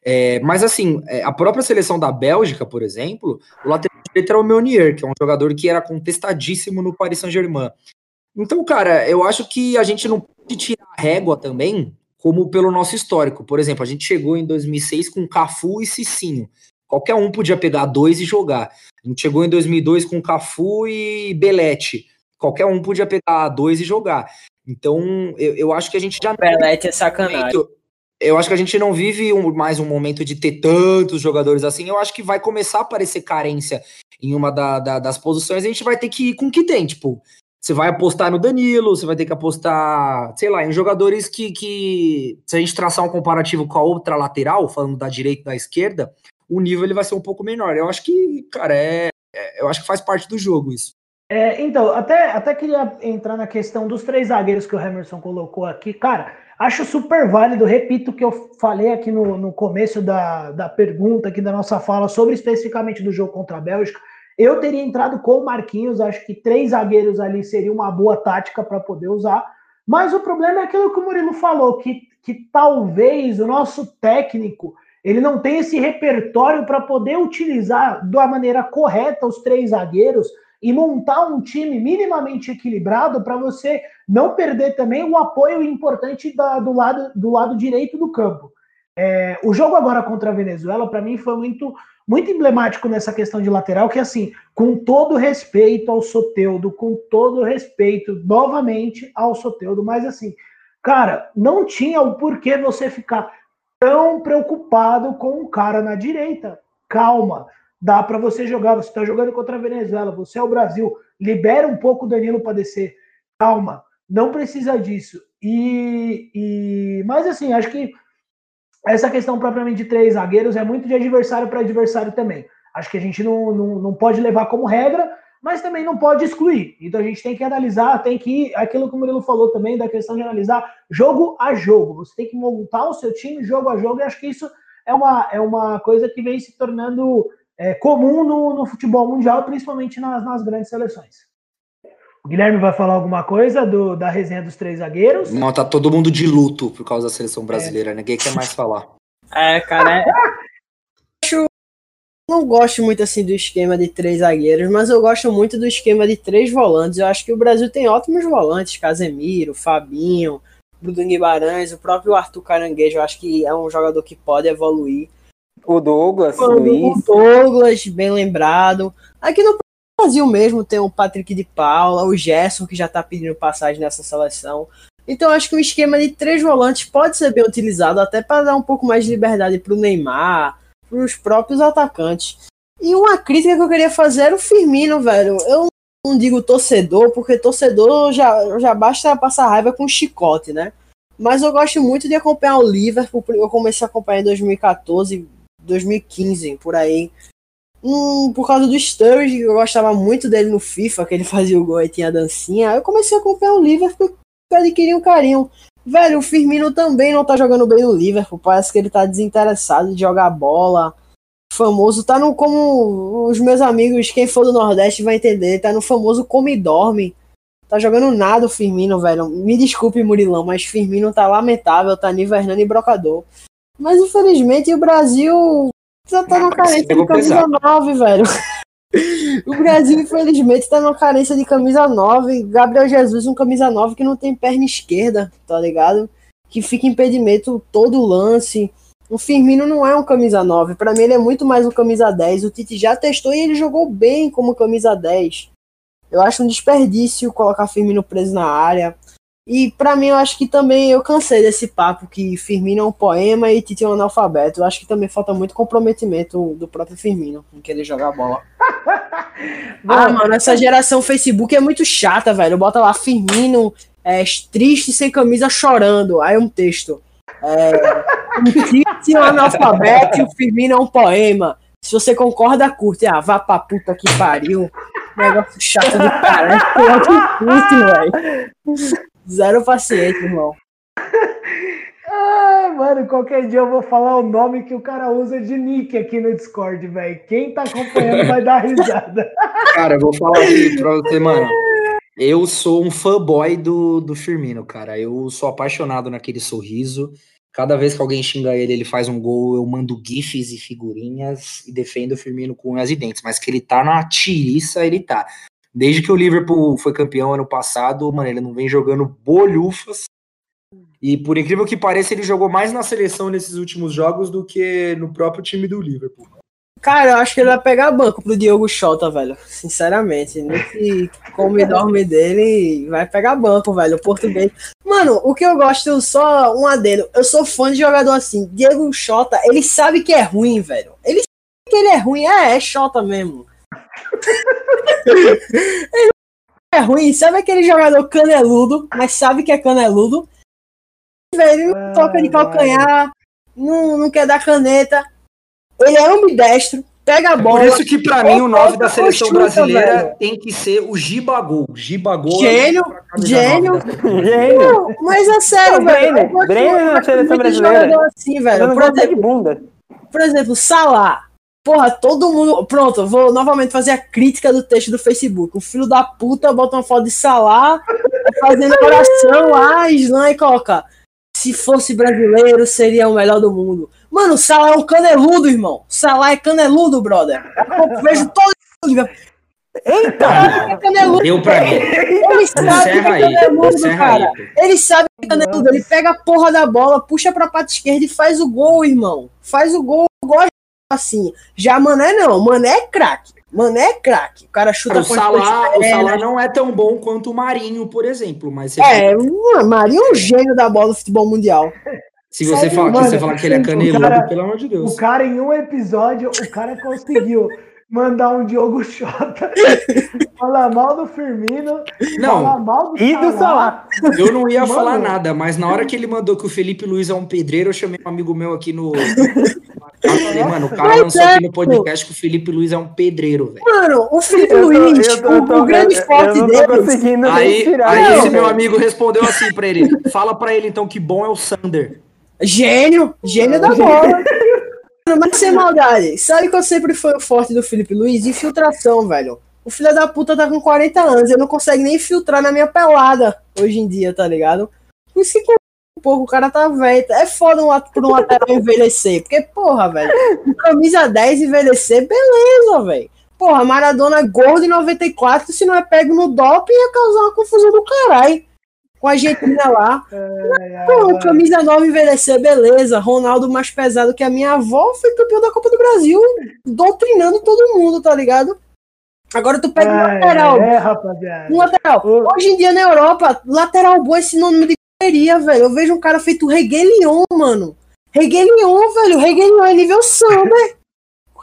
É, mas, assim, é, a própria seleção da Bélgica, por exemplo, o lateral direito era o Meunier, que é um jogador que era contestadíssimo no Paris Saint-Germain. Então, cara, eu acho que a gente não pode tirar a régua também, como pelo nosso histórico. Por exemplo, a gente chegou em 2006 com Cafu e Cicinho. Qualquer um podia pegar dois e jogar. A gente chegou em 2002 com Cafu e Belete. Qualquer um podia pegar dois e jogar. Então, eu, eu acho que a gente já não
Belete é sacanagem.
Eu acho que a gente não vive um- mais um momento de ter tantos jogadores assim. Eu acho que vai começar a aparecer carência em uma da- da- das posições. A gente vai ter que ir com o que tem. Tipo, você vai apostar no Danilo, você vai ter que apostar, sei lá, em jogadores que, que se a gente traçar um comparativo com a outra lateral, falando da direita e da esquerda, o nível ele vai ser um pouco menor. Eu acho que, cara, é, é- eu acho que faz parte do jogo isso.
É, então, até, até queria entrar na questão dos três zagueiros que o Emerson colocou aqui. Cara, acho super válido, repito o que eu falei aqui no, no começo da, da pergunta, aqui da nossa fala, sobre especificamente do jogo contra a Bélgica. Eu teria entrado com o Marquinhos, acho que três zagueiros ali seria uma boa tática para poder usar. Mas o problema é aquilo que o Murilo falou, que, que talvez o nosso técnico ele não tenha esse repertório para poder utilizar da maneira correta os três zagueiros e montar um time minimamente equilibrado para você não perder também o apoio importante da- do, lado, do lado direito do campo. É, o jogo agora contra a Venezuela, para mim, foi muito, muito emblemático nessa questão de lateral, que assim, com todo respeito ao Soteudo, com todo respeito, novamente, ao Soteudo, mas assim, cara, não tinha o porquê você ficar tão preocupado com um cara na direita. Calma, dá para você jogar. Você está jogando contra a Venezuela, você é o Brasil. Libera um pouco o Danilo para descer. Calma, não precisa disso. E, e, mas assim, acho que essa questão propriamente de três zagueiros é muito de adversário para adversário também. Acho que a gente não, não, não pode levar como regra, mas também não pode excluir. Então a gente tem que analisar, tem que aquilo que o Murilo falou também, da questão de analisar jogo a jogo. Você tem que montar o seu time jogo a jogo, e acho que isso é uma, é uma coisa que vem se tornando é, comum no, no, futebol mundial, principalmente nas, nas grandes seleções. O Guilherme vai falar alguma coisa do, da resenha dos três zagueiros?
Não, tá todo mundo de luto por causa da seleção brasileira. É. Ninguém quer mais falar. <laughs>
É, cara, é... acho não gosto muito assim do esquema de três zagueiros, mas eu gosto muito do esquema de três volantes. Eu acho que o Brasil tem ótimos volantes, Casemiro, Fabinho, Bruno Guimarães, o próprio Arthur Caranguejo, eu acho que é um jogador que pode evoluir.
O Douglas,
o Luiz. Douglas, bem lembrado. Aqui no Brasil mesmo tem o Patrick de Paula, o Gerson, que já tá pedindo passagem nessa seleção. Então acho que um esquema de três volantes pode ser bem utilizado até para dar um pouco mais de liberdade para o Neymar, para os próprios atacantes. E uma crítica que eu queria fazer era o Firmino, velho. Eu não digo torcedor, porque torcedor já, já basta passar raiva com chicote, né? Mas eu gosto muito de acompanhar o Liverpool. Eu comecei a acompanhar em 2014, 2015, por aí. Hum, por causa do Sturridge, eu gostava muito dele no FIFA, que ele <laughs> fazia o gol e tinha a dancinha. Aí eu comecei a acompanhar o Liverpool e adquiri um carinho. Velho, o Firmino também não tá jogando bem no Liverpool. Parece que ele tá desinteressado de jogar bola. Famoso, tá no como os meus amigos, quem for do Nordeste vai entender, tá no famoso come e dorme. Tá jogando nada o Firmino, velho. Me desculpe, Murilão, mas Firmino tá lamentável, tá nível Hernani Brocador. Mas infelizmente o Brasil já tá na carência de camisa 9, velho. <laughs> O Brasil, infelizmente, está numa carência de camisa 9. Gabriel Jesus, um camisa 9 que não tem perna esquerda, tá ligado? Que fica impedimento todo lance. O Firmino não é um camisa 9. Para mim, ele é muito mais um camisa 10. O Tite já testou e ele jogou bem como camisa 10. Eu acho um desperdício colocar Firmino preso na área. E para mim, eu acho que também eu cansei desse papo que Firmino é um poema e Tite é um analfabeto. Eu acho que também falta muito comprometimento do próprio Firmino com que ele joga a bola. <laughs> ah, mano, essa geração Facebook é muito chata, velho. Bota lá Firmino é, triste, sem camisa, chorando. Aí um texto. É, o Tite é um analfabeto e o Firmino é um poema. Se você concorda, curte. Ah, vá pra puta que pariu. Negócio chato do cara. Que puto, velho. Zero paciente, irmão. <laughs>
Ah, mano, qualquer dia eu vou falar o nome que o cara usa de nick aqui no Discord, velho. Quem tá acompanhando vai dar risada. <laughs>
Cara, eu vou falar aqui pra você, mano. Eu sou um fanboy do, do Firmino, cara. Eu sou apaixonado naquele sorriso. Cada vez que alguém xinga ele, ele faz um gol, eu mando gifs e figurinhas e defendo o Firmino com unhas e dentes. Mas que ele tá na tiriça, ele tá. Desde que o Liverpool foi campeão ano passado, mano, ele não vem jogando bolhufas. E por incrível que pareça, ele jogou mais na seleção nesses últimos jogos do que no próprio time do Liverpool.
Cara, eu acho que ele vai pegar banco pro Diogo Xota, velho. Sinceramente. Nesse come dorme dele, vai pegar banco, velho. O português. Mano, o que eu gosto, só um adendo. Eu sou fã de jogador assim. Diego Xota, ele sabe que é ruim, velho. Ele sabe que ele é ruim. É, é Xota mesmo é ruim, sabe aquele jogador caneludo, mas sabe que é caneludo? Velho, não toca de calcanhar, não, não quer dar caneta. Ele é ambidestro, pega a bola.
Por isso que pra mim o 9 da seleção brasileira velho. tem que ser o Gibagol. Gibagol.
Gênio, gênio, gênio. Mas é sério, velho.
Breno na seleção brasileira.
Assim, velho. Por exemplo, por exemplo, Salah. Porra, todo mundo. Pronto, vou novamente fazer a crítica do texto do Facebook. O filho da puta bota uma foto de Salah fazendo coração, ah, Islam e coloca. Se fosse brasileiro, seria o melhor do mundo. Mano, o Salah é um caneludo, irmão. Salah é caneludo, brother. Eu vejo todo Eita!
Ah,
Caneludo,
Deu pra mim.
Ele sabe que é caneludo, cara.
aí.
Ele sabe que é caneludo. Ele pega a porra da bola, puxa pra parte esquerda e faz o gol, irmão. Faz o gol, gosta assim. Já Mané não. Mané é craque. Mané é craque. O cara chuta
O
com as
Salah, o
pernas.
Salah não é tão bom quanto o Marinho, por exemplo. Mas você
É, mano, Marinho é um gênio da bola do futebol mundial.
se você falar que falar que ele é
o
caneludo,
cara-
pelo amor de Deus.
O cara, em um episódio, o cara conseguiu mandar um Diogo Jota <laughs> falar mal do Firmino, falar
Não,
mal do
E do Salah.
eu não ia
Mano.
falar nada, mas na hora que ele mandou que o Felipe Luiz é um pedreiro, eu chamei um amigo meu aqui no. <laughs> Eu falei, mano, o cara lançou
é,
aqui no podcast que o Felipe Luiz é um pedreiro, velho.
Mano, o Felipe
Eu tô-
Luiz,
eu tô-
o,
tô-
o grande
eu-
forte
não tô
dele.
Aí,
tirar
aí
isso,
esse meu amigo respondeu assim pra ele: fala pra ele então que bom é o Sander.
Gênio, gênio da bola. <laughs> Mas sem maldade. Sabe eu sempre fui o forte do Felipe Luiz? Infiltração, velho. O filho da puta tá com 40 anos, ele não consegue nem filtrar na minha pelada hoje em dia, tá ligado? Por isso que, porra, o cara tá velho. É foda um, por um lateral envelhecer. Porque, porra, velho, camisa 10 envelhecer, beleza, velho. Porra, Maradona gordo em 94, se não é pego no doping, ia causar uma confusão do caralho. A Argentina lá. Pô, camisa nova envelhecer, beleza. Ronaldo mais pesado que a minha avó foi campeão da Copa do Brasil, doutrinando todo mundo, tá ligado? Agora tu pega um lateral.
É, rapaziada.
Um lateral. Hoje em dia na Europa, lateral bom é sinônimo de correria, velho. Eu vejo um cara feito Reguelion, mano. Reguelion, velho. Reguelion é nível Sander.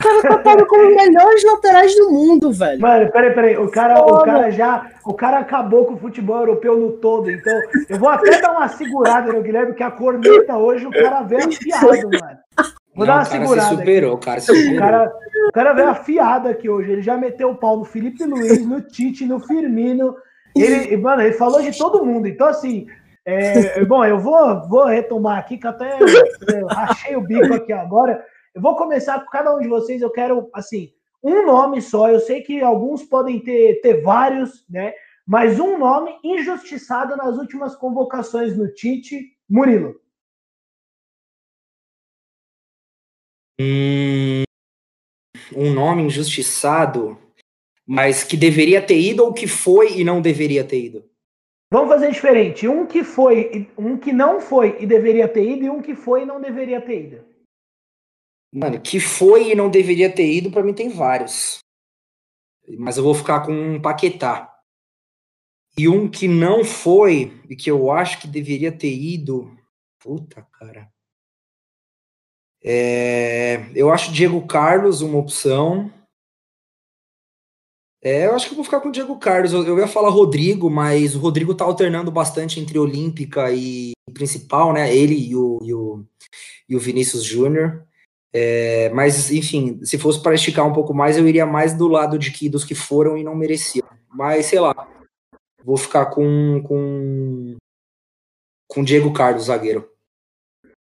O cara tá pago como os melhores laterais do mundo, velho.
Mano, peraí, peraí. O cara, o cara já. O cara acabou com o futebol europeu no todo. Então, eu vou até dar uma segurada no Guilherme, porque a corneta hoje o cara veio afiado, mano. Vou dar
Não,
uma
o cara
segurada.
se superou, o cara se
O
superou.
cara, o cara veio afiado aqui hoje. Ele já meteu o pau no Felipe Luiz, no Tite, no Firmino. Ele, mano, ele falou de todo mundo. Então, assim, é, bom, eu vou, vou retomar aqui, que até eu rachei o bico aqui agora. Eu vou começar com cada um de vocês. Eu quero, assim, um nome só. Eu sei que alguns podem ter, ter vários, né? Mas um nome injustiçado nas últimas convocações no Tite, Murilo.
Hum, um nome injustiçado, mas que deveria ter ido ou que foi e não deveria ter ido?
Vamos fazer diferente. Um que foi, um que não foi e deveria ter ido, e um que foi e não deveria ter ido.
Mano, que foi e não deveria ter ido, pra mim tem vários. Mas eu vou ficar com um Paquetá. E um que não foi e que eu acho que deveria ter ido. Puta, cara. É, eu acho Diego Carlos uma opção. É, eu acho que eu vou ficar com o Diego Carlos. Eu, eu ia falar Rodrigo, mas o Rodrigo tá alternando bastante entre Olímpica e principal, né? Ele e o, e o, e o Vinícius Júnior. É, mas, enfim, se fosse para esticar um pouco mais, eu iria mais do lado de que dos que foram e não mereciam. Mas, sei lá, vou ficar com com com Diego Carlos, zagueiro.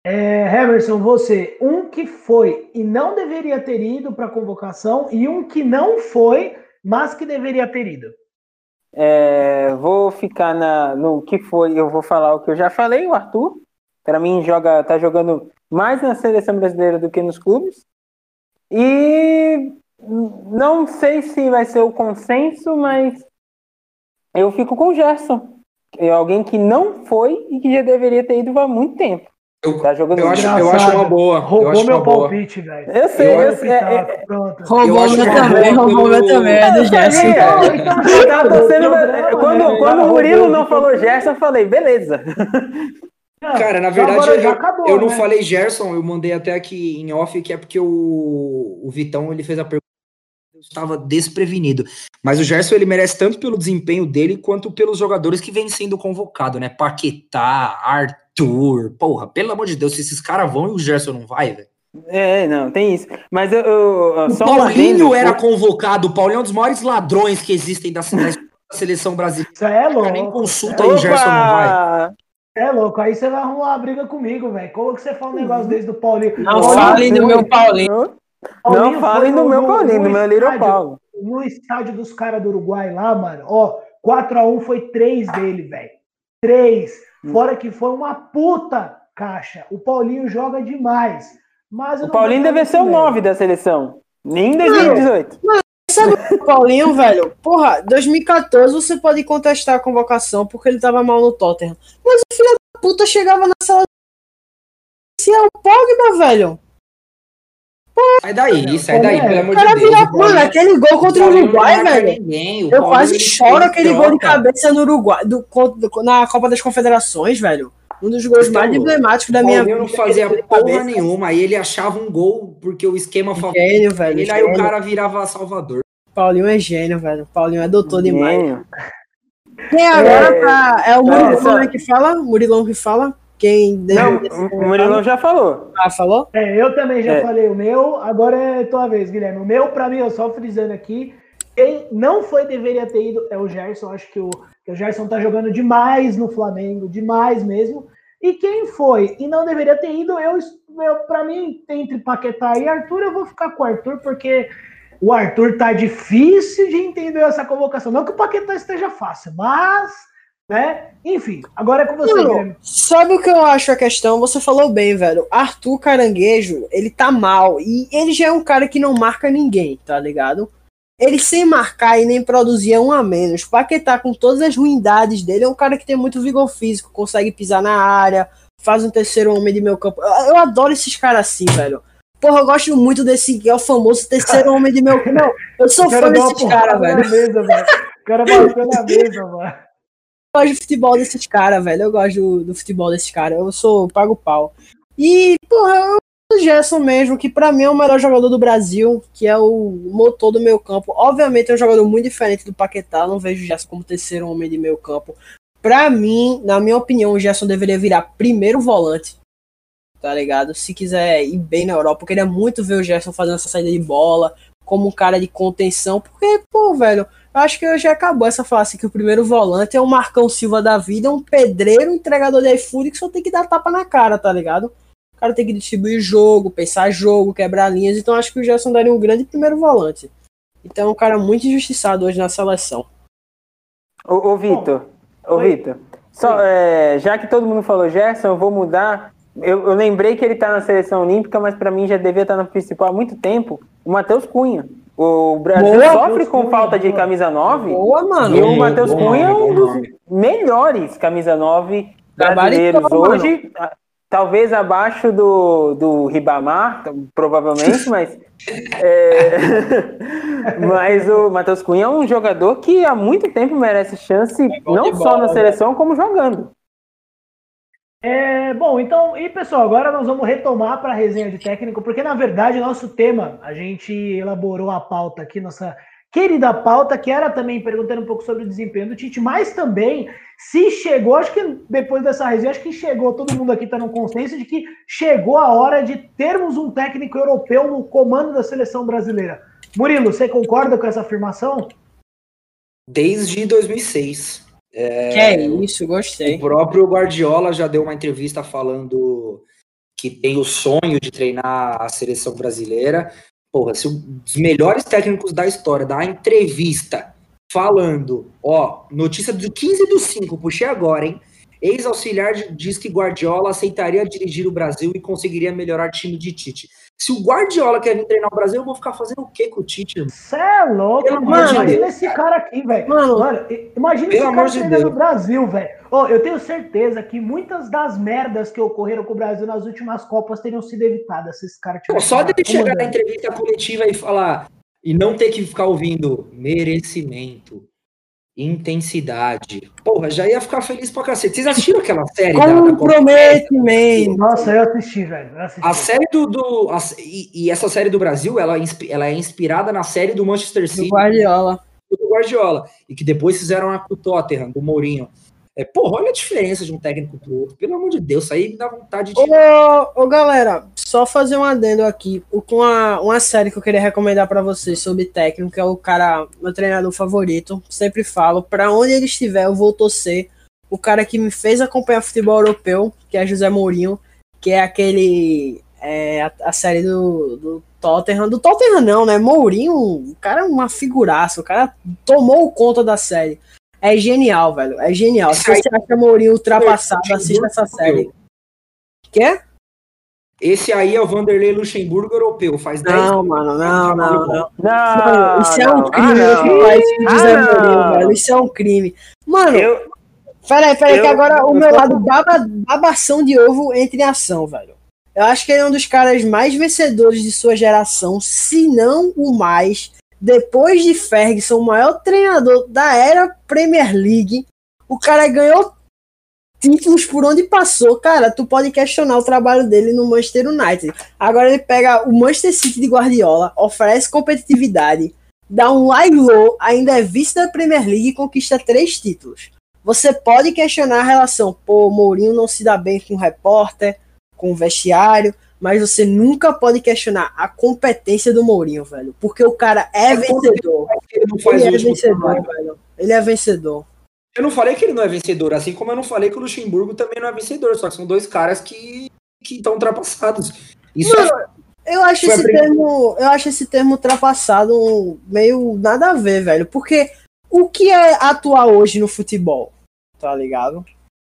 É, Hemerson, você, um que foi e não deveria ter ido para a convocação, e um que não foi, mas que deveria ter ido.
É, vou ficar na, no que foi, eu vou falar o que eu já falei, o Arthur. Para mim, joga, tá jogando mais na seleção brasileira do que nos clubes. E não sei se vai ser o consenso, mas eu fico com o Gerson. É alguém que não foi e que já deveria ter ido há muito tempo.
Eu,
Tá jogando
eu, acho, eu acho uma boa. eu
Roubou
acho
meu
uma boa.
palpite, velho.
Eu sei, eu
meu
sei, é- é-
Pronto.
Eu
Roubou meu também,
roubou
meu também, é do Gerson.
É,
Então,
Eu
problema,
quando, quando o Murilo não falou Gerson, eu falei, beleza.
Cara, na verdade, eu,
acabou,
eu não
né?
falei Gerson, eu mandei até aqui em off, que é porque o, o Vitão ele fez a pergunta. Eu estava desprevenido. Mas o Gerson ele merece tanto pelo desempenho dele quanto pelos jogadores que vêm sendo convocados, né? Paquetá, Arthur. Porra, pelo amor de Deus, se esses caras vão e o Gerson não vai, velho.
É, não, tem isso. Mas eu. eu-
O
só um
Paulinho era convocado. O Paulinho é um dos maiores ladrões que existem da, da seleção brasileira.
Isso é
O cara nem
louco.
consulta e o Gerson não vai.
É louco. Aí você vai arrumar uma briga comigo, velho. Como que você fala um negócio desse do Paulinho?
Não
Paulinho
falem do
foi-
meu Paulinho.
Paulinho
Não falem do meu Paulinho, do meu Little Paulo.
No estádio dos caras do Uruguai lá, mano, ó, 4x1 foi 3 dele, velho. 3.
Hum.
Fora que foi uma puta caixa. O Paulinho joga demais. Mas
O Paulinho deve ser o
nesse
9 da seleção. Nem em 2018.
Sabe o Paulinho, velho? Porra, 2014 você pode contestar a convocação porque ele tava mal no Tottenham. Mas o filho da puta chegava na sala. Se é o Pogba, velho.
Sai daí, sai daí, pelo amor
O
de Deus.
vira.
O Paulinho-
Mano, aquele gol contra o
não
Uruguai, velho.
ninguém, o
Eu quase choro aquele gol de
troca.
cabeça no Uruguai, do, contra- na Copa das Confederações, velho. Um dos gols
Então,
mais emblemáticos da
O
minha
Paulinho não
vida,
fazia porra
cabeça.
nenhuma, aí ele achava um gol porque o esquema.
Gênio, velho.
Ele, aí o cara virava Salvador.
Paulinho é gênio, velho. Paulinho é doutor demais.
Gênio.
Quem agora
É,
tá. É o
não,
Murilão
só-
né, que fala? Murilão que fala? Quem
Não, o Murilão já falou.
Ah, falou?
É, eu também já
É.
falei o meu, agora é tua vez, Guilherme. O meu, pra mim, eu só frisando aqui, quem não foi, deveria ter ido, é o Gerson. Acho que o, que o Gerson tá jogando demais no Flamengo, demais mesmo. E quem foi e não deveria ter ido, eu, eu para mim, entre Paquetá e Arthur, eu vou ficar com o Arthur, porque o Arthur tá difícil de entender essa convocação. Não que o Paquetá esteja fácil, mas, né? Enfim, agora é com você, Guilherme.
sabe o que eu acho a questão? Você falou bem, velho. Arthur Caranguejo, ele tá mal. E ele já é um cara que não marca ninguém, tá ligado? Ele sem marcar e nem produzir é um a menos. Paquetá, com todas as ruindades dele, é um cara que tem muito vigor físico, consegue pisar na área, faz um terceiro homem de meu campo. Eu adoro esses caras assim, velho. Porra, eu gosto muito desse que é o famoso terceiro homem de meu campo. Não, eu sou fã
cara
desses caras,
porrada
velho.
mesa, velho. O cara bateu na mesa, mano.
Eu gosto do futebol desses caras, velho. Eu gosto do, do futebol desses caras. Eu sou pago pau. E, porra, eu o Gerson mesmo, que pra mim é o melhor jogador do Brasil, que é o motor do meu campo. Obviamente é um jogador muito diferente do Paquetá, não vejo o Gerson como terceiro homem de meio campo. Pra mim, na minha opinião, o Gerson deveria virar primeiro volante, tá ligado? Se quiser ir bem na Europa, eu queria muito ver o Gerson fazendo essa saída de bola, como um cara de contenção, porque, pô, velho, eu acho que já acabou essa fase que o primeiro volante é um Marcão Silva da vida, um pedreiro, um entregador de iFood que só tem que dar tapa na cara, tá ligado? O cara tem que distribuir jogo, pensar jogo, quebrar linhas. Então acho que o Gerson daria um grande primeiro volante. Então é um cara muito injustiçado hoje na seleção.
Ô, ô Vitor, ô. Vitor, só, é, já que todo mundo falou Gerson, eu vou mudar. Eu, eu lembrei que ele tá na seleção olímpica, mas pra mim já devia estar na principal há muito tempo. O Matheus Cunha. O Brasil
Boa,
sofre com
Cunha,
falta de camisa 9.
Boa, mano.
E o Matheus Cunha é um dos melhores camisa 9 brasileiros hoje. a- Talvez abaixo do, do Ribamar, provavelmente, <laughs> mas. é, <laughs> mas o Matheus Cunha é um jogador que há muito tempo merece chance,
bom
não só na
bola,
seleção, como jogando.
É, bom, então, e pessoal, agora nós vamos retomar para a resenha de técnico, porque na verdade nosso tema, a gente elaborou a pauta aqui, nossa querida pauta, que era também perguntando um pouco sobre o desempenho do Tite, mas também se chegou, acho que depois dessa resenha, acho que chegou, todo mundo aqui está no consenso de que chegou a hora de termos um técnico europeu no comando da seleção brasileira. Murilo, você concorda com essa afirmação?
Desde 2006.
Que é isso, gostei.
O próprio Guardiola já deu uma entrevista falando que tem o sonho de treinar a seleção brasileira. Porra, se os melhores técnicos da história dá entrevista falando, ó, notícia do 15 do 5, puxei agora, hein? Ex-auxiliar diz que Guardiola aceitaria dirigir o Brasil e conseguiria melhorar o time de Tite. Se o Guardiola quer vir treinar o Brasil, eu vou ficar fazendo o quê com o Tite?
Você é louco,
Pelo
mano.
de
Imagina
Deus,
esse cara aqui, velho.
Mano.
Mano, imagina esse cara
de
treinando no Brasil, velho. Ô, eu tenho certeza que muitas das merdas que ocorreram com o Brasil nas últimas Copas teriam sido evitadas se esse cara tivesse.
só dele chegar na entrevista coletiva e falar e não ter que ficar ouvindo merecimento, intensidade. Porra, já ia ficar feliz pra cacete. Vocês assistiram aquela série da, da?
Comprometimento.
Nossa, eu assisti, velho. assisti.
A série do. do a- e, e essa série do Brasil, ela, é ela é inspirada na série do Manchester
Do
City
Guardiola.
do Guardiola. E que depois fizeram a com o Tottenham, do Mourinho. É, porra, olha a diferença de um técnico pro outro. Pelo amor de Deus, isso aí me dá vontade de.
Ô, ô, galera, só fazer um adendo aqui. Uma, uma série que eu queria recomendar pra vocês sobre técnico, é o cara, meu treinador favorito. Sempre falo, pra onde ele estiver, eu vou torcer. O cara que me fez acompanhar futebol europeu, que é José Mourinho, que é aquele. é, a, a série do, do Tottenham. Do Tottenham, não, né? Mourinho, o cara é uma figuraça. O cara tomou conta da série. É genial, velho. É genial. Se você acha Mourinho ultrapassado, assista essa série. Quê?
Esse aí é o Vanderlei Luxemburgo europeu, faz 10
Não, mano, não, não, não.
Não,
Mano, isso é um
não.
crime
Ah,
José
Ah,
Mourinho, velho. Isso é um crime. Mano,
Eu,
peraí, peraí, que
eu-
agora o
eu
meu
tô-
lado baba, babação de ovo entra em ação, velho. Eu acho que ele é um dos caras mais vencedores de sua geração, se não o mais. Depois de Ferguson, o maior treinador da era Premier League. O cara ganhou títulos por onde passou. Cara, tu pode questionar o trabalho dele no Manchester United. Agora ele pega o Manchester City de Guardiola, oferece competitividade, dá um lie low, ainda é vice da Premier League e conquista três títulos. Você pode questionar a relação, pô, Mourinho não se dá bem com o repórter, com o vestiário, mas você nunca pode questionar a competência do Mourinho, velho. Porque o cara é
É
vencedor.
Ele não faz
Ele é vencedor,
trabalho.
velho. Ele é vencedor.
Eu não falei que ele não é vencedor, assim como eu não falei que o Luxemburgo também não é vencedor, só que são dois caras que que estão ultrapassados. Isso
Mano,
é
Eu acho
Foi a
esse termo, eu acho esse termo ultrapassado meio nada a ver, velho. Porque o que é atuar hoje no futebol? Tá ligado?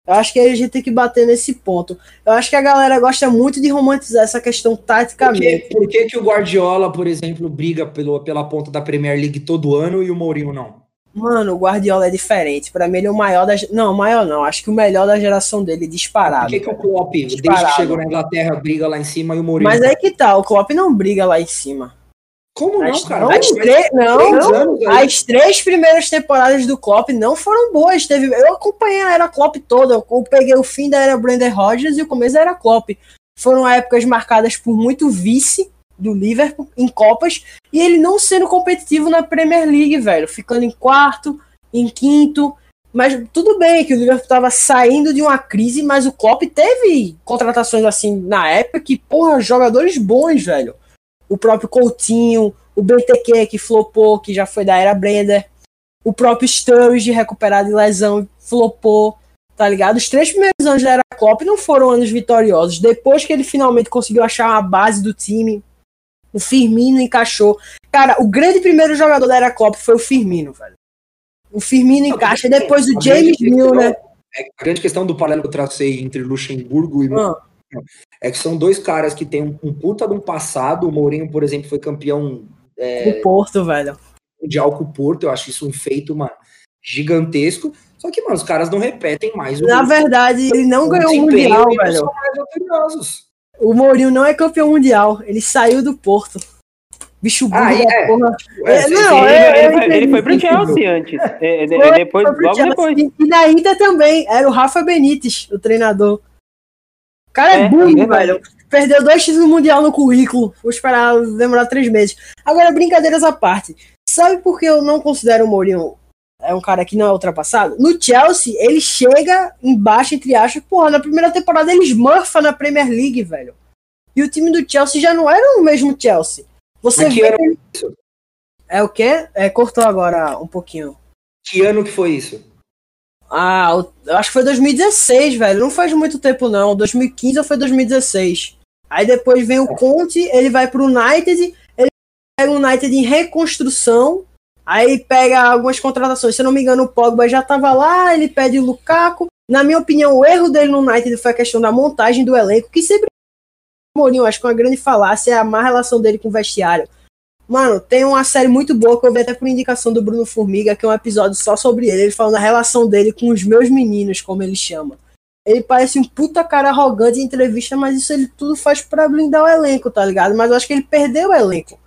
Eu acho que a gente tem que bater nesse ponto. Eu acho que a galera gosta muito de romantizar essa questão
Por que,
taticamente.
por que, que o Guardiola, por exemplo, briga pelo, pela ponta da Premier League todo ano e o Mourinho não?
Mano, o Guardiola é diferente. Pra mim, ele é o maior da. Não, o maior não. Acho que o melhor da geração dele,
Por
disparado.
que, que o Klopp, desde
Disparado.
que chegou na Inglaterra, briga lá em cima e o Mourinho
Mas aí que tá, o Klopp não briga lá em cima.
Como não,
As-
cara?
as
Mas-
três- não,
três
não.
anos aí.
As três primeiras temporadas do Klopp não foram boas. Teve, eu acompanhei a era Klopp toda. Eu peguei o fim da era Brendan Rodgers e o começo da era Klopp. Foram épocas marcadas por muito vice do Liverpool em Copas e ele não sendo competitivo na Premier League, velho. Ficando em quarto, em quinto. Mas tudo bem que o Liverpool estava saindo de uma crise, mas o Klopp teve contratações assim na época que, porra, jogadores bons, velho. O próprio Coutinho, o BTQ que flopou, que já foi da era Blender. O próprio Sturridge recuperado de lesão, flopou, tá ligado? Os três primeiros anos da era Klopp não foram anos vitoriosos. Depois que ele finalmente conseguiu achar uma base do time, o Firmino encaixou. Cara, o grande primeiro jogador da era Klopp foi o Firmino, velho. O Firmino encaixa, depois o
A
James Milner.
questão- é, A grande questão do paralelo que eu tracei entre Luxemburgo e
Ah,
é que são dois caras que têm um, um puta de um passado. O Mourinho, por exemplo, foi campeão
do Porto, velho.
mundial com o Porto. Eu acho isso um feito, mano, gigantesco. Só que, mano, os caras não repetem mais o
Na verdade, ele não
o
ganhou o Mundial, velho.
são mais vitoriosos.
O Mourinho não é campeão mundial. Ele saiu do Porto. Bicho burro
Ah, é.
porra.
É,
É,
sim,
não.
Ele,
é-
ele ele
entendi
foi pro. Chelsea <laughs> antes. É,
Foi,
depois,
foi
logo
Chelsea.
depois.
E na Inter também. Era o Rafa Benítez, o treinador. O cara é,
É,
burro,
verdade.
velho. Perdeu dois títulos mundial no currículo. Vou esperar demorar três meses. Agora, brincadeiras à parte. Sabe por que eu não considero o Mourinho é um cara que não é ultrapassado? No Chelsea, ele chega embaixo, entre aspas. Porra, na primeira temporada ele esmurfa na Premier League, velho. E o time do Chelsea já não era o mesmo Chelsea. Você vê ele- É o quê? É, cortou agora um pouquinho.
que ano que foi isso?
Ah, eu acho que foi 2016, velho. Não faz muito tempo, não. 2015 ou foi 2016. Aí depois vem o Conte, ele vai pro United, ele pega o United em reconstrução, aí pega algumas contratações. Se eu não me engano, o Pogba já tava lá, ele pede o Lukaku. Na minha opinião, o erro dele no United foi a questão da montagem do elenco, que sempre Mourinho, acho que uma grande falácia é a má relação dele com o vestiário. Mano, tem uma série muito boa que eu vi até por indicação do Bruno Formiga, que é um episódio só sobre ele, ele falando da relação dele com os meus meninos, como ele chama. Ele parece um puta cara arrogante em entrevista, mas isso ele tudo faz pra blindar o elenco, tá ligado? Mas eu acho que ele perdeu o elenco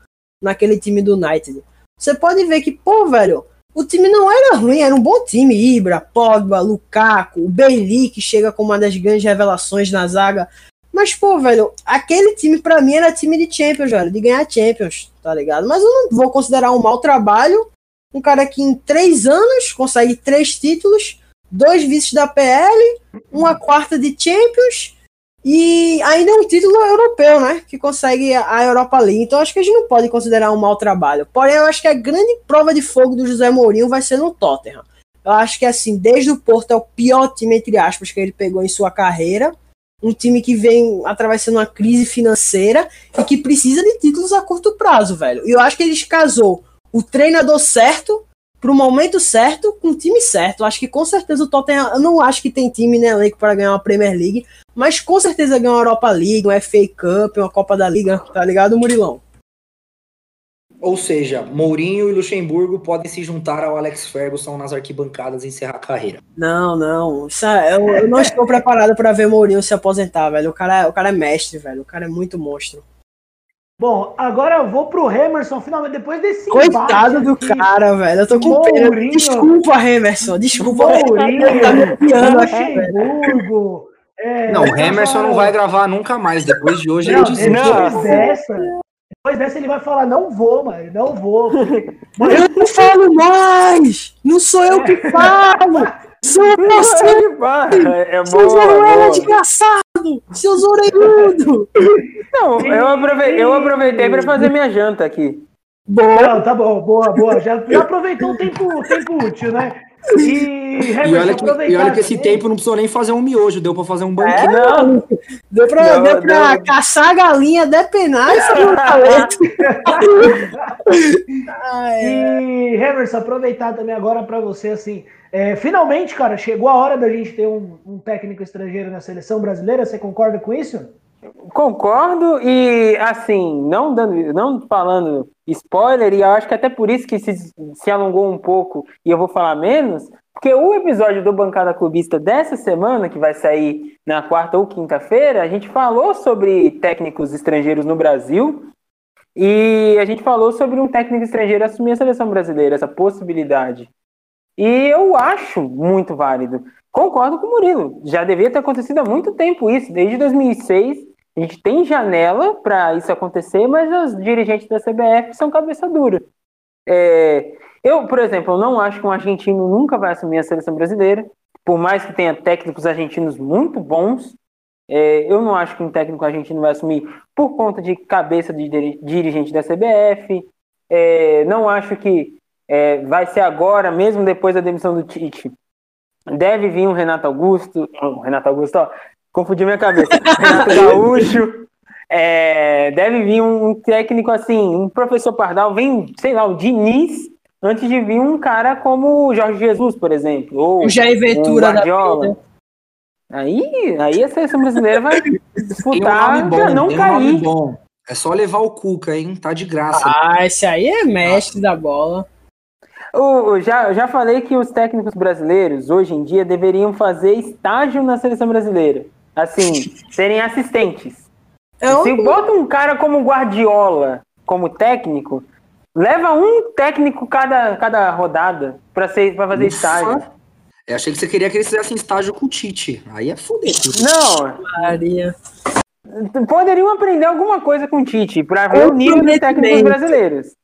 naquele time do United. Você pode ver que, pô, velho, o time não era ruim, era um bom time. Ibra, Pogba, Lukaku, o Bailey, que chega como uma das grandes revelações na zaga. Mas, pô, velho, aquele time pra mim era time de Champions, velho, de ganhar Champions, tá ligado? Mas eu não vou considerar um mau trabalho. Um cara que em três anos consegue três títulos, dois vices da PL, uma quarta de Champions e ainda um título europeu, né? Que consegue a Europa League. Então acho que a gente não pode considerar um mau trabalho. Porém, eu acho que a grande prova de fogo do José Mourinho vai ser no Tottenham. Eu acho que assim, desde o Porto é o pior time, entre aspas, que ele pegou em sua carreira. Um time que vem atravessando uma crise financeira e que precisa de títulos a curto prazo, velho. E eu acho que eles casou o treinador certo pro momento certo, com o time certo. Acho que com certeza o Tottenham, eu não acho que tem time no elenco para ganhar uma Premier League, mas com certeza ganhar uma Europa League, uma FA Cup, uma Copa da Liga, tá ligado, Murilão?
Ou seja, Mourinho e Luxemburgo podem se juntar ao Alex Ferguson nas arquibancadas e encerrar a carreira.
Não, não. É, eu, eu, não estou preparado para ver Mourinho se aposentar, velho. O cara, o cara é mestre, velho. O cara é muito monstro.
Bom, agora eu vou pro Emerson, finalmente, depois desse
Coitado do aqui, cara, velho. Eu tô com Mourinho, pena. Desculpa, Emerson. Desculpa.
Mourinho, tá Luxemburgo.
É, não, o Emerson não vai gravar nunca mais. Depois de hoje não, ele desiste.
Depois dessa, depois dessa ele vai falar, não vou, mano, não vou.
Mas <laughs> eu não falo mais! Não sou eu que <laughs> falo! Sou você!
É, é Seus
orelhas desgraçado! Seus orelhudos!
Não, eu aproveitei, eu aproveitei pra fazer minha janta aqui.
Boa, não, tá bom, boa, boa. Já, já <laughs> aproveitou o tempo, tempo útil, né? E,
e, olha que, e olha que esse tempo não precisou nem fazer um miojo, deu pra fazer um banquinho. É,
não. Deu pra, não, deu pra caçar a galinha, depenar e fazer um <laughs> talento. <laughs>
e, Emerson, aproveitar também agora para você, assim, é, finalmente, cara, chegou a hora da gente ter um, um técnico estrangeiro na seleção brasileira, você concorda com isso?
Concordo e assim, não dando, não falando spoiler, e eu acho que até por isso que se, se alongou um pouco e eu vou falar menos, porque o episódio do Bancada Clubista dessa semana, que vai sair na quarta ou quinta-feira, a gente falou sobre técnicos estrangeiros no Brasil e a gente falou sobre um técnico estrangeiro assumir a seleção brasileira, essa possibilidade. E eu acho muito válido. Concordo com o Murilo. Já devia ter acontecido há muito tempo isso, desde 2006. A gente tem janela para isso acontecer, mas os dirigentes da CBF são cabeça dura. É, eu, por exemplo, não acho que um argentino nunca vai assumir a seleção brasileira, por mais que tenha técnicos argentinos muito bons. É, eu não acho que um técnico argentino vai assumir por conta de cabeça de dirigente da CBF. É, não acho que é, vai ser agora, mesmo depois da demissão do Tite. Deve vir um Renato Augusto. Renato Augusto, ó, confundi minha cabeça. <laughs> Renato Gaúcho. É, deve vir um técnico assim, um professor Pardal, vem, sei lá, o Diniz, antes de vir um cara como o Jorge Jesus, por exemplo. Ou
o Jair Ventura da vida.
Aí, aí a seleção brasileira vai disputar um bom, não cair. Um.
É só levar o Cuca, hein? Tá de graça.
Ah, esse aí é mestre da bola.
Eu já, já falei que os técnicos brasileiros, hoje em dia, deveriam fazer estágio na seleção brasileira. Assim, <laughs> serem assistentes. Eu... Se bota um cara como Guardiola como técnico, leva um técnico cada, cada rodada para fazer Ufa. estágio.
Eu achei que você queria que eles fizessem estágio com o Tite. Aí é foder tudo.
Não. Maria. Poderiam aprender alguma coisa com o Tite para ver o nível dos técnicos brasileiros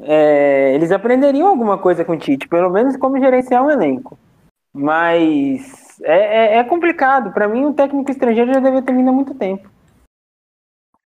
é, eles aprenderiam alguma coisa com o Tite, pelo menos como gerenciar um elenco. Mas é, é, é complicado. Para mim, o técnico estrangeiro já devia ter vindo há muito tempo.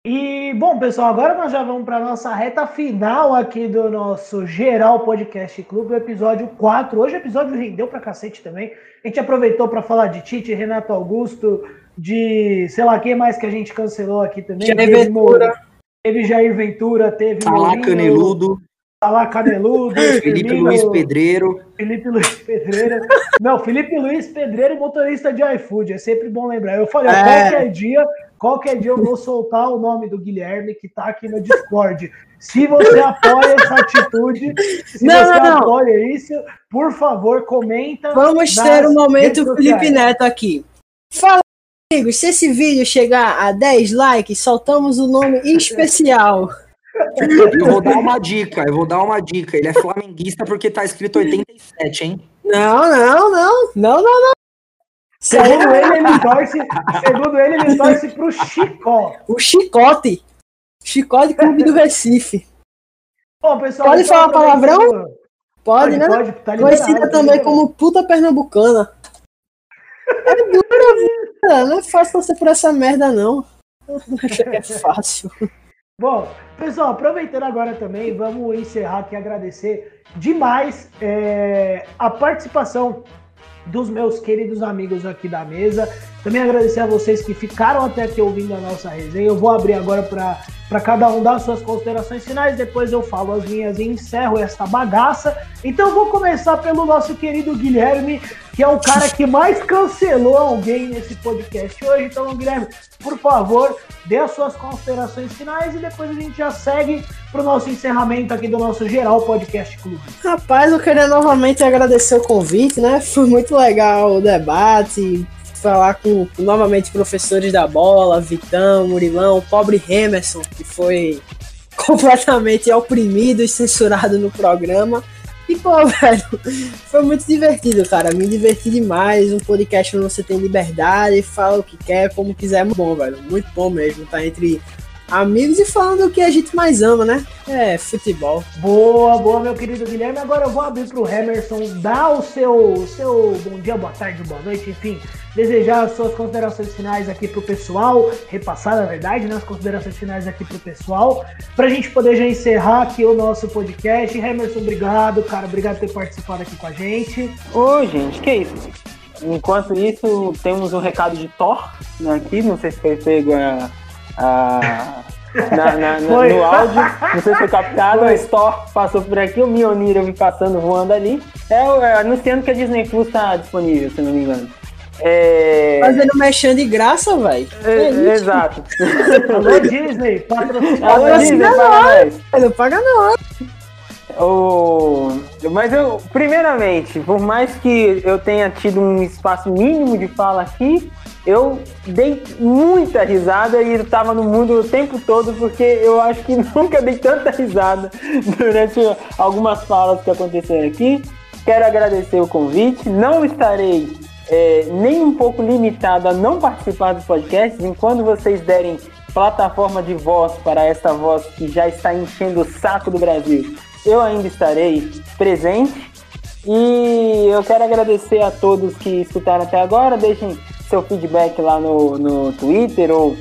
E, bom, pessoal, agora nós já vamos para a nossa reta final aqui do nosso Geral Podcast Clube, o episódio 4. Hoje o episódio rendeu para cacete também. A gente aproveitou para falar de Tite, Renato Augusto, de sei lá quem mais que a gente cancelou aqui também.
Jair Ventura.
Teve Jair Ventura, teve.
Tá Caneludo.
Tá lá Caneludo. <laughs>
Felipe Luiz Pedreiro.
Felipe Luiz Pedreiro. Não, Felipe Luiz Pedreiro, motorista de iFood. É sempre bom lembrar. Eu falei, é. qualquer dia, qualquer dia eu vou soltar o nome do Guilherme que tá aqui no Discord. Se você apoia essa atitude, se não, você não, apoia não. isso, por favor, comenta.
Vamos ter um momento Felipe Neto aqui. Fala, amigos, se esse vídeo chegar a 10 likes, soltamos o um nome <laughs> especial.
Eu vou dar uma dica, eu vou dar uma dica. Ele é flamenguista porque tá escrito 87, hein?
Não, não, não. Não, não, não.
Segundo ele, ele torce, segundo ele, ele torce pro Chicó.
O Chicote. Chicote Clube do Recife.
Bom, pessoal,
pode falar palavrão? Pode, pode, né? Pode, tá Conhecida tá também como puta pernambucana. É dura, Não é fácil você por essa merda, não. <laughs> É fácil.
Bom, pessoal, aproveitando agora também, vamos encerrar aqui agradecer demais é, a participação dos meus queridos amigos aqui da mesa. Também agradecer a vocês que ficaram até aqui ouvindo a nossa resenha. Eu vou abrir agora para cada um dar suas considerações finais. Depois eu falo as minhas e encerro essa bagaça. Então vou começar pelo nosso querido Guilherme, que é o cara que mais cancelou alguém nesse podcast hoje. Então, Guilherme, por favor, dê as suas considerações finais e depois a gente já segue para o nosso encerramento aqui do nosso geral podcast clube.
Rapaz, eu queria novamente agradecer o convite, né? Foi muito legal o debate, falar com novamente professores da bola, Vitão, Murilão, pobre Emerson, que foi <laughs> completamente oprimido e censurado no programa. E, pô, <laughs> velho, foi muito divertido, cara. Me diverti demais. Um podcast onde você tem liberdade, fala o que quer, como quiser. Muito bom, velho. Muito bom mesmo. Tá entre amigos e falando o que a gente mais ama, né? É, futebol.
Boa, boa, meu querido Guilherme. Agora eu vou abrir pro Emerson dar o seu, seu bom dia, boa tarde, boa noite, enfim, desejar as suas considerações finais aqui pro pessoal, repassar, na verdade, né, as considerações finais aqui pro pessoal, pra gente poder já encerrar aqui o nosso podcast. Emerson, obrigado, cara, obrigado por ter participado aqui com a gente.
Ô, gente, que isso? Enquanto isso, temos um recado de Thor né, aqui, não sei se foi pego a ah, na, na, no áudio, não sei se foi captado, o Store passou por aqui, o Mionir eu vi passando voando ali. É, é, anunciando que a Disney Plus está disponível, se não me engano.
É... Fazendo mexendo de graça, velho.
É, é exato.
Alô, Disney, patrocina.
Alô, Disney, paga nós.
Não paga não.
O... Mas eu, primeiramente, por mais que eu tenha tido um espaço mínimo de fala aqui, eu dei muita risada e estava no mundo o tempo todo, porque eu acho que <laughs> nunca dei tanta risada durante algumas falas que aconteceram aqui. Quero agradecer o convite. Não estarei é, nem um pouco limitado a não participar dos podcasts, enquanto vocês derem plataforma de voz para esta voz que já está enchendo o saco do Brasil. Eu ainda estarei presente. E eu quero agradecer a todos que escutaram até agora. Deixem seu feedback lá no, no Twitter ou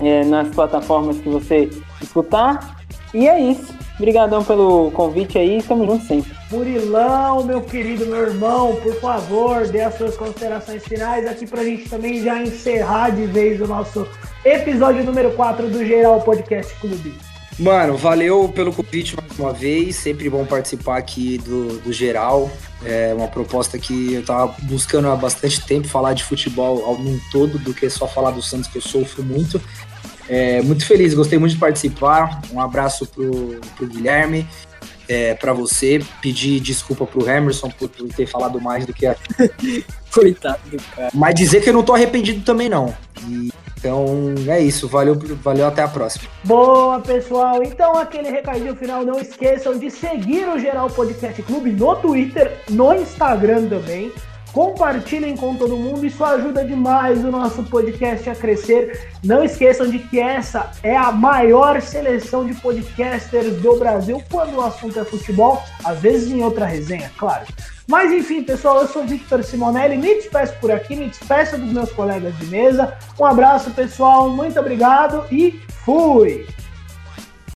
é, nas plataformas que você escutar. E é isso. Obrigadão pelo convite aí, estamos juntos sempre.
Murilão, meu querido, meu irmão, por favor, dê as suas considerações finais aqui pra gente também já encerrar de vez o nosso episódio número 4 do Geral Podcast Clube.
Mano, valeu pelo convite mais uma vez. Sempre bom participar aqui do, do geral. É uma proposta que eu tava buscando há bastante tempo falar de futebol ao num todo do que só falar do Santos, que eu sofro muito. É, muito feliz, gostei muito de participar. Um abraço pro, pro Guilherme, é, para você. Pedir desculpa pro Emerson por, por ter falado mais do que a. <laughs>
Coitado do cara.
Mas dizer que eu não tô arrependido também, não. E então é isso, valeu, valeu até a próxima.
Boa, pessoal. Então, aquele recadinho final, não esqueçam de seguir o Geral Podcast Clube no Twitter, no Instagram também. Compartilhem com todo mundo, isso ajuda demais o nosso podcast a crescer. Não esqueçam de que essa é a maior seleção de podcasters do Brasil quando o assunto é futebol, às vezes em outra resenha, claro. Mas enfim, pessoal, eu sou Victor Simonelli, me despeço por aqui, me despeço dos meus colegas de mesa. Um abraço, pessoal, muito obrigado e fui!